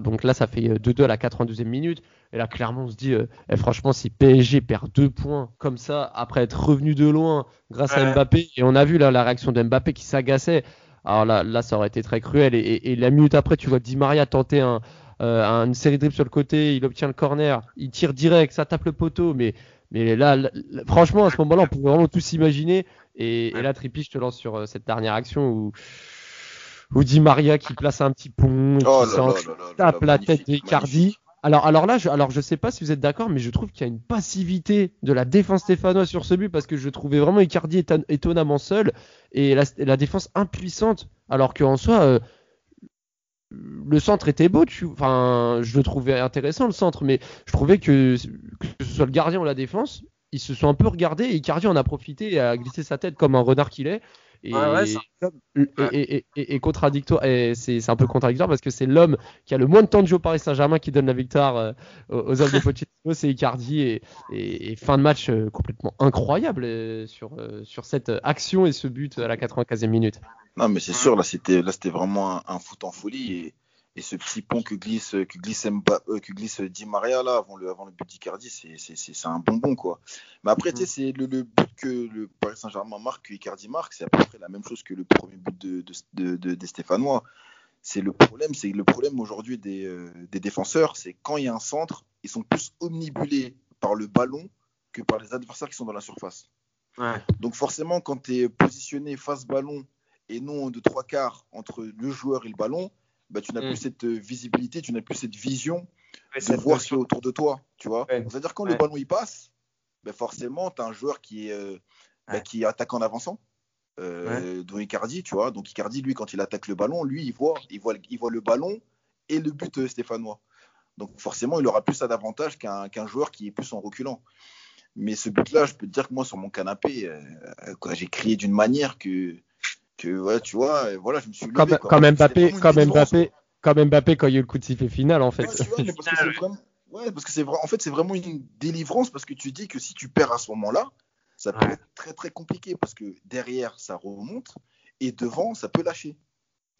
donc là ça fait 2-2 euh, à la 92e minute. Et là clairement on se dit eh, franchement si PSG perd deux points comme ça après être revenu de loin grâce à Mbappé et on a vu là la réaction de Mbappé qui s'agaçait. Alors là, là ça aurait été très cruel et, la minute après tu vois Di Maria tenter un, une série de dribbles sur le côté, il obtient le corner, il tire direct, ça tape le poteau mais mais là, franchement, à ce moment-là, on pouvait vraiment tout s'imaginer. Et, là, Trippi, je te lance sur euh, cette dernière action où, où Di Maria qui place un petit pont, oh qui tape la tête d'Icardi. Alors, alors là, je, alors je sais pas si vous êtes d'accord, mais je trouve qu'il y a une passivité de la défense stéphanoise sur ce but parce que je trouvais vraiment Icardi étonnamment seul et la, défense impuissante. Alors qu'en soi, euh, le centre était beau, enfin, je le trouvais intéressant le centre, mais je trouvais que, que ce soit le gardien ou la défense, ils se sont un peu regardés et Icardi en a profité et a glissé sa tête comme un renard qu'il est. Et, et, contradictoire, et c'est un peu contradictoire parce que c'est l'homme qui a le moins de temps de jeu au Paris Saint-Germain qui donne la victoire euh, aux hommes de Pochettino, c'est Icardi et, fin de match euh, complètement incroyable euh, sur, sur cette action et ce but à la 95e minute. Non, mais c'est sûr, là, c'était, là, c'était vraiment un, foot en folie. Et, ce petit pont que glisse, que glisse, euh, que glisse Di Maria, là, avant le, avant le but d'Icardi, c'est, un bonbon, quoi. Mais après, tu sais, c'est le, le, but que le Paris Saint-Germain marque, que Icardi marque, c'est à peu près la même chose que le premier but de, de, de, des Stéphanois. C'est le problème, c'est le problème aujourd'hui des, euh, des défenseurs, c'est quand il y a un centre, ils sont plus omnibulés par le ballon que par les adversaires qui sont dans la surface. Ouais. Donc forcément, quand tu es positionné face ballon et non de trois quarts entre le joueur et le ballon, bah, tu n'as plus mm. cette euh, visibilité, tu n'as plus cette vision de voir ce qui est autour de toi. Tu vois C'est-à-dire quand le ballon il passe, bah, forcément, tu as un joueur qui, est, euh, bah, qui attaque en avançant. Euh, dont Icardi, tu vois. Donc Icardi, lui, quand il attaque le ballon, lui, il voit, il voit, il voit le ballon et le but euh, stéphanois. Donc forcément, il aura plus ça d'avantage qu'un joueur qui est plus en reculant. Mais ce but-là, je peux te dire que moi, sur mon canapé, j'ai crié d'une manière que ouais, tu vois, voilà, je me suis levé, comme, quoi, comme Mbappé, comme Mbappé, comme Mbappé quand il y a eu le coup de sifflet final en fait. Ouais, parce que c'est vraiment, en fait, c'est vraiment une délivrance parce que tu dis que si tu perds à ce moment-là, ça peut être très très compliqué parce que derrière ça remonte et devant ça peut lâcher.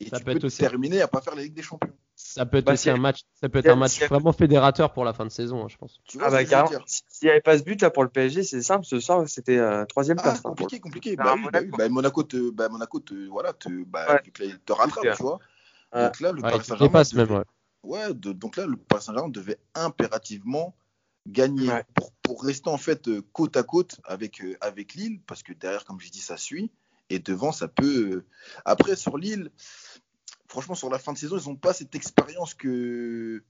Et ça tu peut peux aussi... terminer à pas faire la Ligue des Champions. Ça peut être bah, aussi un match, ça peut être un match vraiment fédérateur pour la fin de saison, hein, je pense. Tu vois ah bah S'il n'y avait pas ce but là pour le PSG, c'est simple, ce soir c'était euh, troisième ah, place. Hein, compliqué, compliqué. Bah, oui, Monaco. Bah, Monaco te, bah, Monaco te, voilà, te, bah, ouais. te rattrape, tu vois. Donc là, le Paris Saint-Germain. Devait... Ouais, de, donc là, le Paris Saint-Germain devait impérativement gagner pour, pour, rester en fait euh, côte à côte avec, euh, avec Lille, parce que derrière, comme je dis, ça suit. Et devant, ça peut. Après, sur Lille, franchement, sur la fin de saison, ils n'ont pas cette expérience que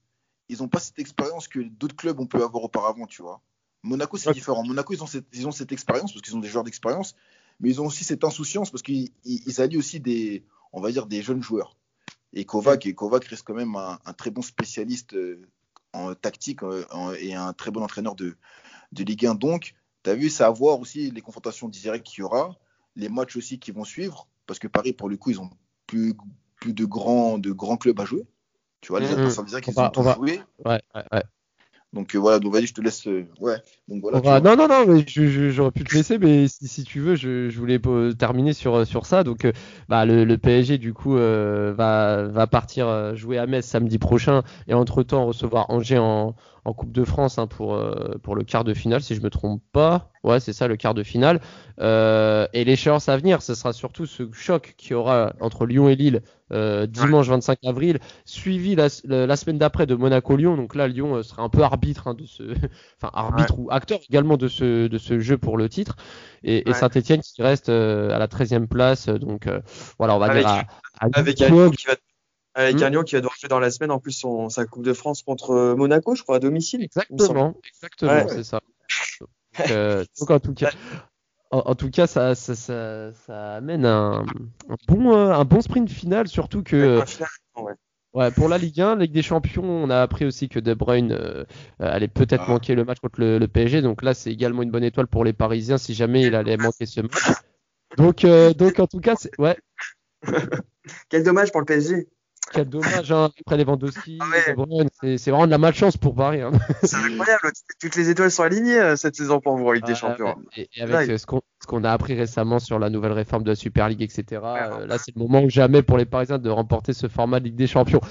ils n'ont pas cette expérience que d'autres clubs ont pu avoir auparavant, tu vois. Monaco, c'est différent. Monaco, ils ont cette, ils ont cette expérience parce qu'ils ont des joueurs d'expérience, mais ils ont aussi cette insouciance parce qu'ils ils, allient aussi des, on va dire, des jeunes joueurs. Et Kovac, et Kovac reste quand même un, très bon spécialiste euh, en tactique euh, et un très bon entraîneur de, de Ligue 1. Donc, tu as vu, c'est à voir aussi les confrontations directes qu'il y aura, les matchs aussi qui vont suivre, parce que Paris, pour le coup, ils ont plus plus de grands, de grands clubs à jouer. Tu vois, les mmh, adversaires directs, ils ont tout joué. Ouais, ouais, ouais. Donc euh, voilà, donc vas-y, je te laisse. Euh, ouais. Donc voilà. non, non, non, mais j'aurais pu te laisser, mais si, si tu veux, je, je, voulais terminer sur sur ça. Donc, euh, bah, le, le, PSG du coup va va partir jouer à Metz samedi prochain et entre temps recevoir Angers en, en Coupe de France hein, pour pour le quart de finale, si je me trompe pas. Ouais, c'est ça, le quart de finale. Euh, et l'échéance à venir, ce sera surtout ce choc qui aura entre Lyon et Lille euh, dimanche 25 avril, suivi la, semaine d'après de Monaco-Lyon. Donc là, Lyon euh, sera un peu arbitre hein, de ce, enfin arbitre ou acteur également de ce de ce jeu pour le titre. Et, Saint-Etienne qui reste à la 13e place. Donc voilà, on va avec, dire à, avec un Lyon qui va avec un hmm. Lyon qui va devoir jouer dans la semaine en plus son, sa Coupe de France contre Monaco, je crois, à domicile. Exactement, exactement, c'est ça. Donc, en tout cas, en, tout cas, ça, ça, ça, amène un, bon, euh, un bon sprint final, surtout que. Ouais, pour la Ligue 1, Ligue des Champions, on a appris aussi que De Bruyne euh, allait peut-être ah. manquer le match contre le, PSG. Donc là, c'est également une bonne étoile pour les Parisiens si jamais il allait manquer ce match. Donc, euh, donc en tout cas, c'est ouais. Quel dommage pour le PSG. Quel dommage, hein, après Lewandowski, ah c'est vraiment de la malchance pour Paris. Hein. C'est incroyable, toutes les étoiles sont alignées euh, cette saison pour vous, Ligue des Champions. Et, avec euh, ce qu'on a appris récemment sur la nouvelle réforme de la Super League, etc., euh, là c'est le moment jamais pour les Parisiens de remporter ce format de Ligue des Champions.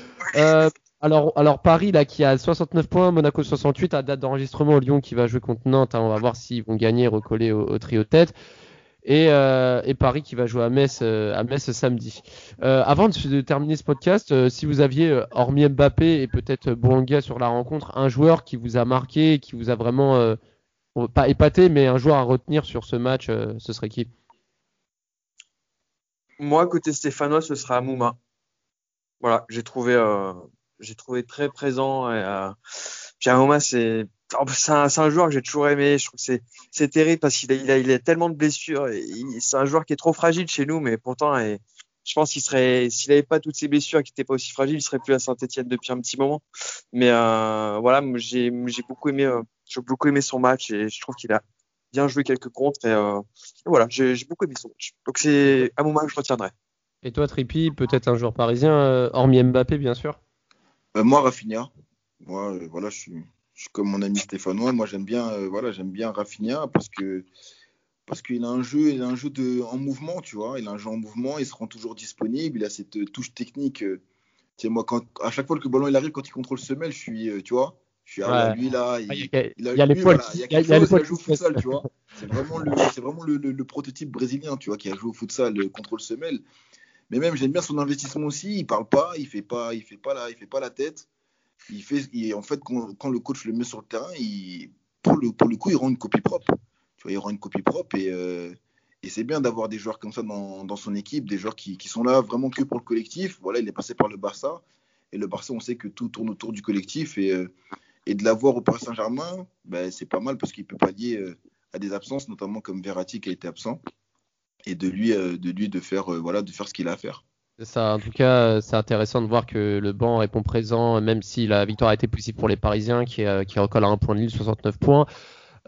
alors, alors Paris, là, qui a 69 points, Monaco 68, à date d'enregistrement, Lyon qui va jouer contre Nantes, hein, on va voir s'ils vont gagner et recoller au, au trio tête. Euh, et, Paris qui va jouer à Metz, euh, samedi. Euh, avant de, terminer ce podcast, si vous aviez, hormis Mbappé et peut-être Boanga sur la rencontre, un joueur qui vous a marqué, qui vous a vraiment, pas épaté, mais un joueur à retenir sur ce match, ce serait qui? Moi, côté stéphanois, ce sera Mouma. Voilà, j'ai trouvé, j'ai trouvé très présent. Et, puis Mouma, c'est c'est un, joueur que j'ai toujours aimé. Je trouve que c'est terrible parce qu'il a, il a, il a, tellement de blessures. C'est un joueur qui est trop fragile chez nous, mais pourtant, et, je pense qu'il serait, s'il n'avait pas toutes ces blessures et qu'il n'était pas aussi fragile, il serait plus à Saint-Etienne depuis un petit moment. Mais euh, voilà, j'ai beaucoup aimé, euh, j'ai beaucoup aimé son match et je trouve qu'il a bien joué quelques contres. Et, euh, voilà, j'ai beaucoup aimé son match. Donc c'est à mon moment que je retiendrai. Et toi, Trippi, peut-être un joueur parisien, hormis Mbappé, bien sûr? moi, Rafinha. Moi, voilà, je suis comme mon ami stéphanois. Moi, j'aime bien, euh, voilà, j'aime bien Rafinha parce que parce qu'il a un jeu, il a un jeu de, en mouvement, tu vois. Il a un jeu en mouvement, il se rend toujours disponible. Il a cette euh, touche technique. Euh, tu sais, moi, quand, à chaque fois que le ballon il arrive, quand il contrôle semelle, je suis, tu vois, je suis à lui là. Il, il, a, il, a, les poils, il y a quelque chose, il a joué au futsal, tu vois. C'est vraiment le, c'est vraiment le, le, prototype brésilien, tu vois, qui a joué au futsal, le contrôle semelle. Mais même, j'aime bien son investissement aussi. Il parle pas, il fait pas, il fait pas la, il fait pas la tête il fait, en fait, quand, le coach le met sur le terrain, il, pour, le, coup, il rend une copie propre. Tu vois, il rend une copie propre et, euh, c'est bien d'avoir des joueurs comme ça dans, son équipe, des joueurs qui, sont là vraiment que pour le collectif. Voilà, il est passé par le Barça et le Barça, on sait que tout tourne autour du collectif et, euh, de l'avoir au Paris Saint-Germain, ben, c'est pas mal parce qu'il peut pallier euh, à des absences, notamment comme Verratti qui a été absent, et de lui lui de voilà, de faire ce qu'il a à faire. En tout cas, c'est intéressant de voir que le banc répond présent, même si la victoire a été possible pour les Parisiens, qui, euh, qui recolle à un point de Lille, 69 points.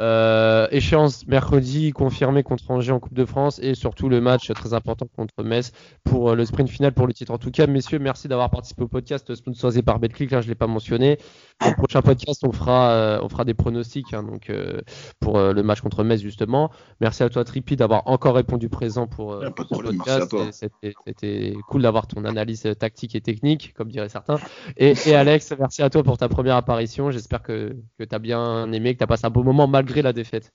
Euh, échéance mercredi confirmé contre Angers en Coupe de France et surtout le match très important contre Metz pour euh, le sprint final pour le titre. En tout cas, messieurs, merci d'avoir participé au podcast sponsorisé par Betclic. Là, je l'ai pas mentionné. Dans le prochain podcast, on fera, euh, on fera des pronostics hein, donc pour le match contre Metz justement. Merci à toi Tripi d'avoir encore répondu présent pour, le podcast. C'était cool d'avoir ton analyse tactique et technique, comme diraient certains. Et, et Alex, merci à toi pour ta première apparition. J'espère que, que tu as bien aimé, que tu as passé un beau moment malgré la défaite.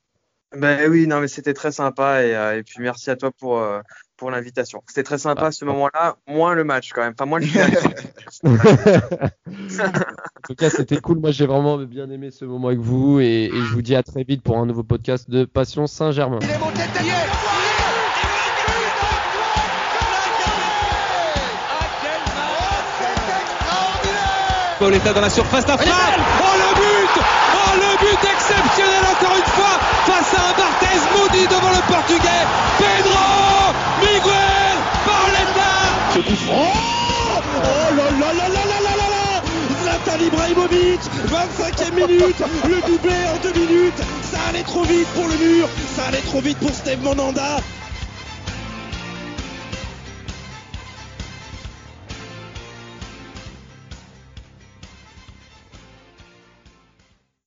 Ben oui, non, mais c'était très sympa et, euh, et, puis merci à toi pour, euh, pour l'invitation. C'était très sympa à ce moment-là, moins le match quand même, enfin moins le En tout cas, c'était cool. Moi, j'ai vraiment bien aimé ce moment avec vous et, et, je vous dis à très vite pour un nouveau podcast de Passion Saint-Germain. Pauletta dans la surface d'affaire. Oh le but Oh le but exceptionnel encore une fois face à un Barthez maudit devant le portugais. Pedro Miguel Pauletta Ce coup Oh là là là là là là là là. Zlatan Ibrahimovic 25e minute. Le doublé en deux minutes. Ça allait trop vite pour le mur. Ça allait trop vite pour Steve Monanda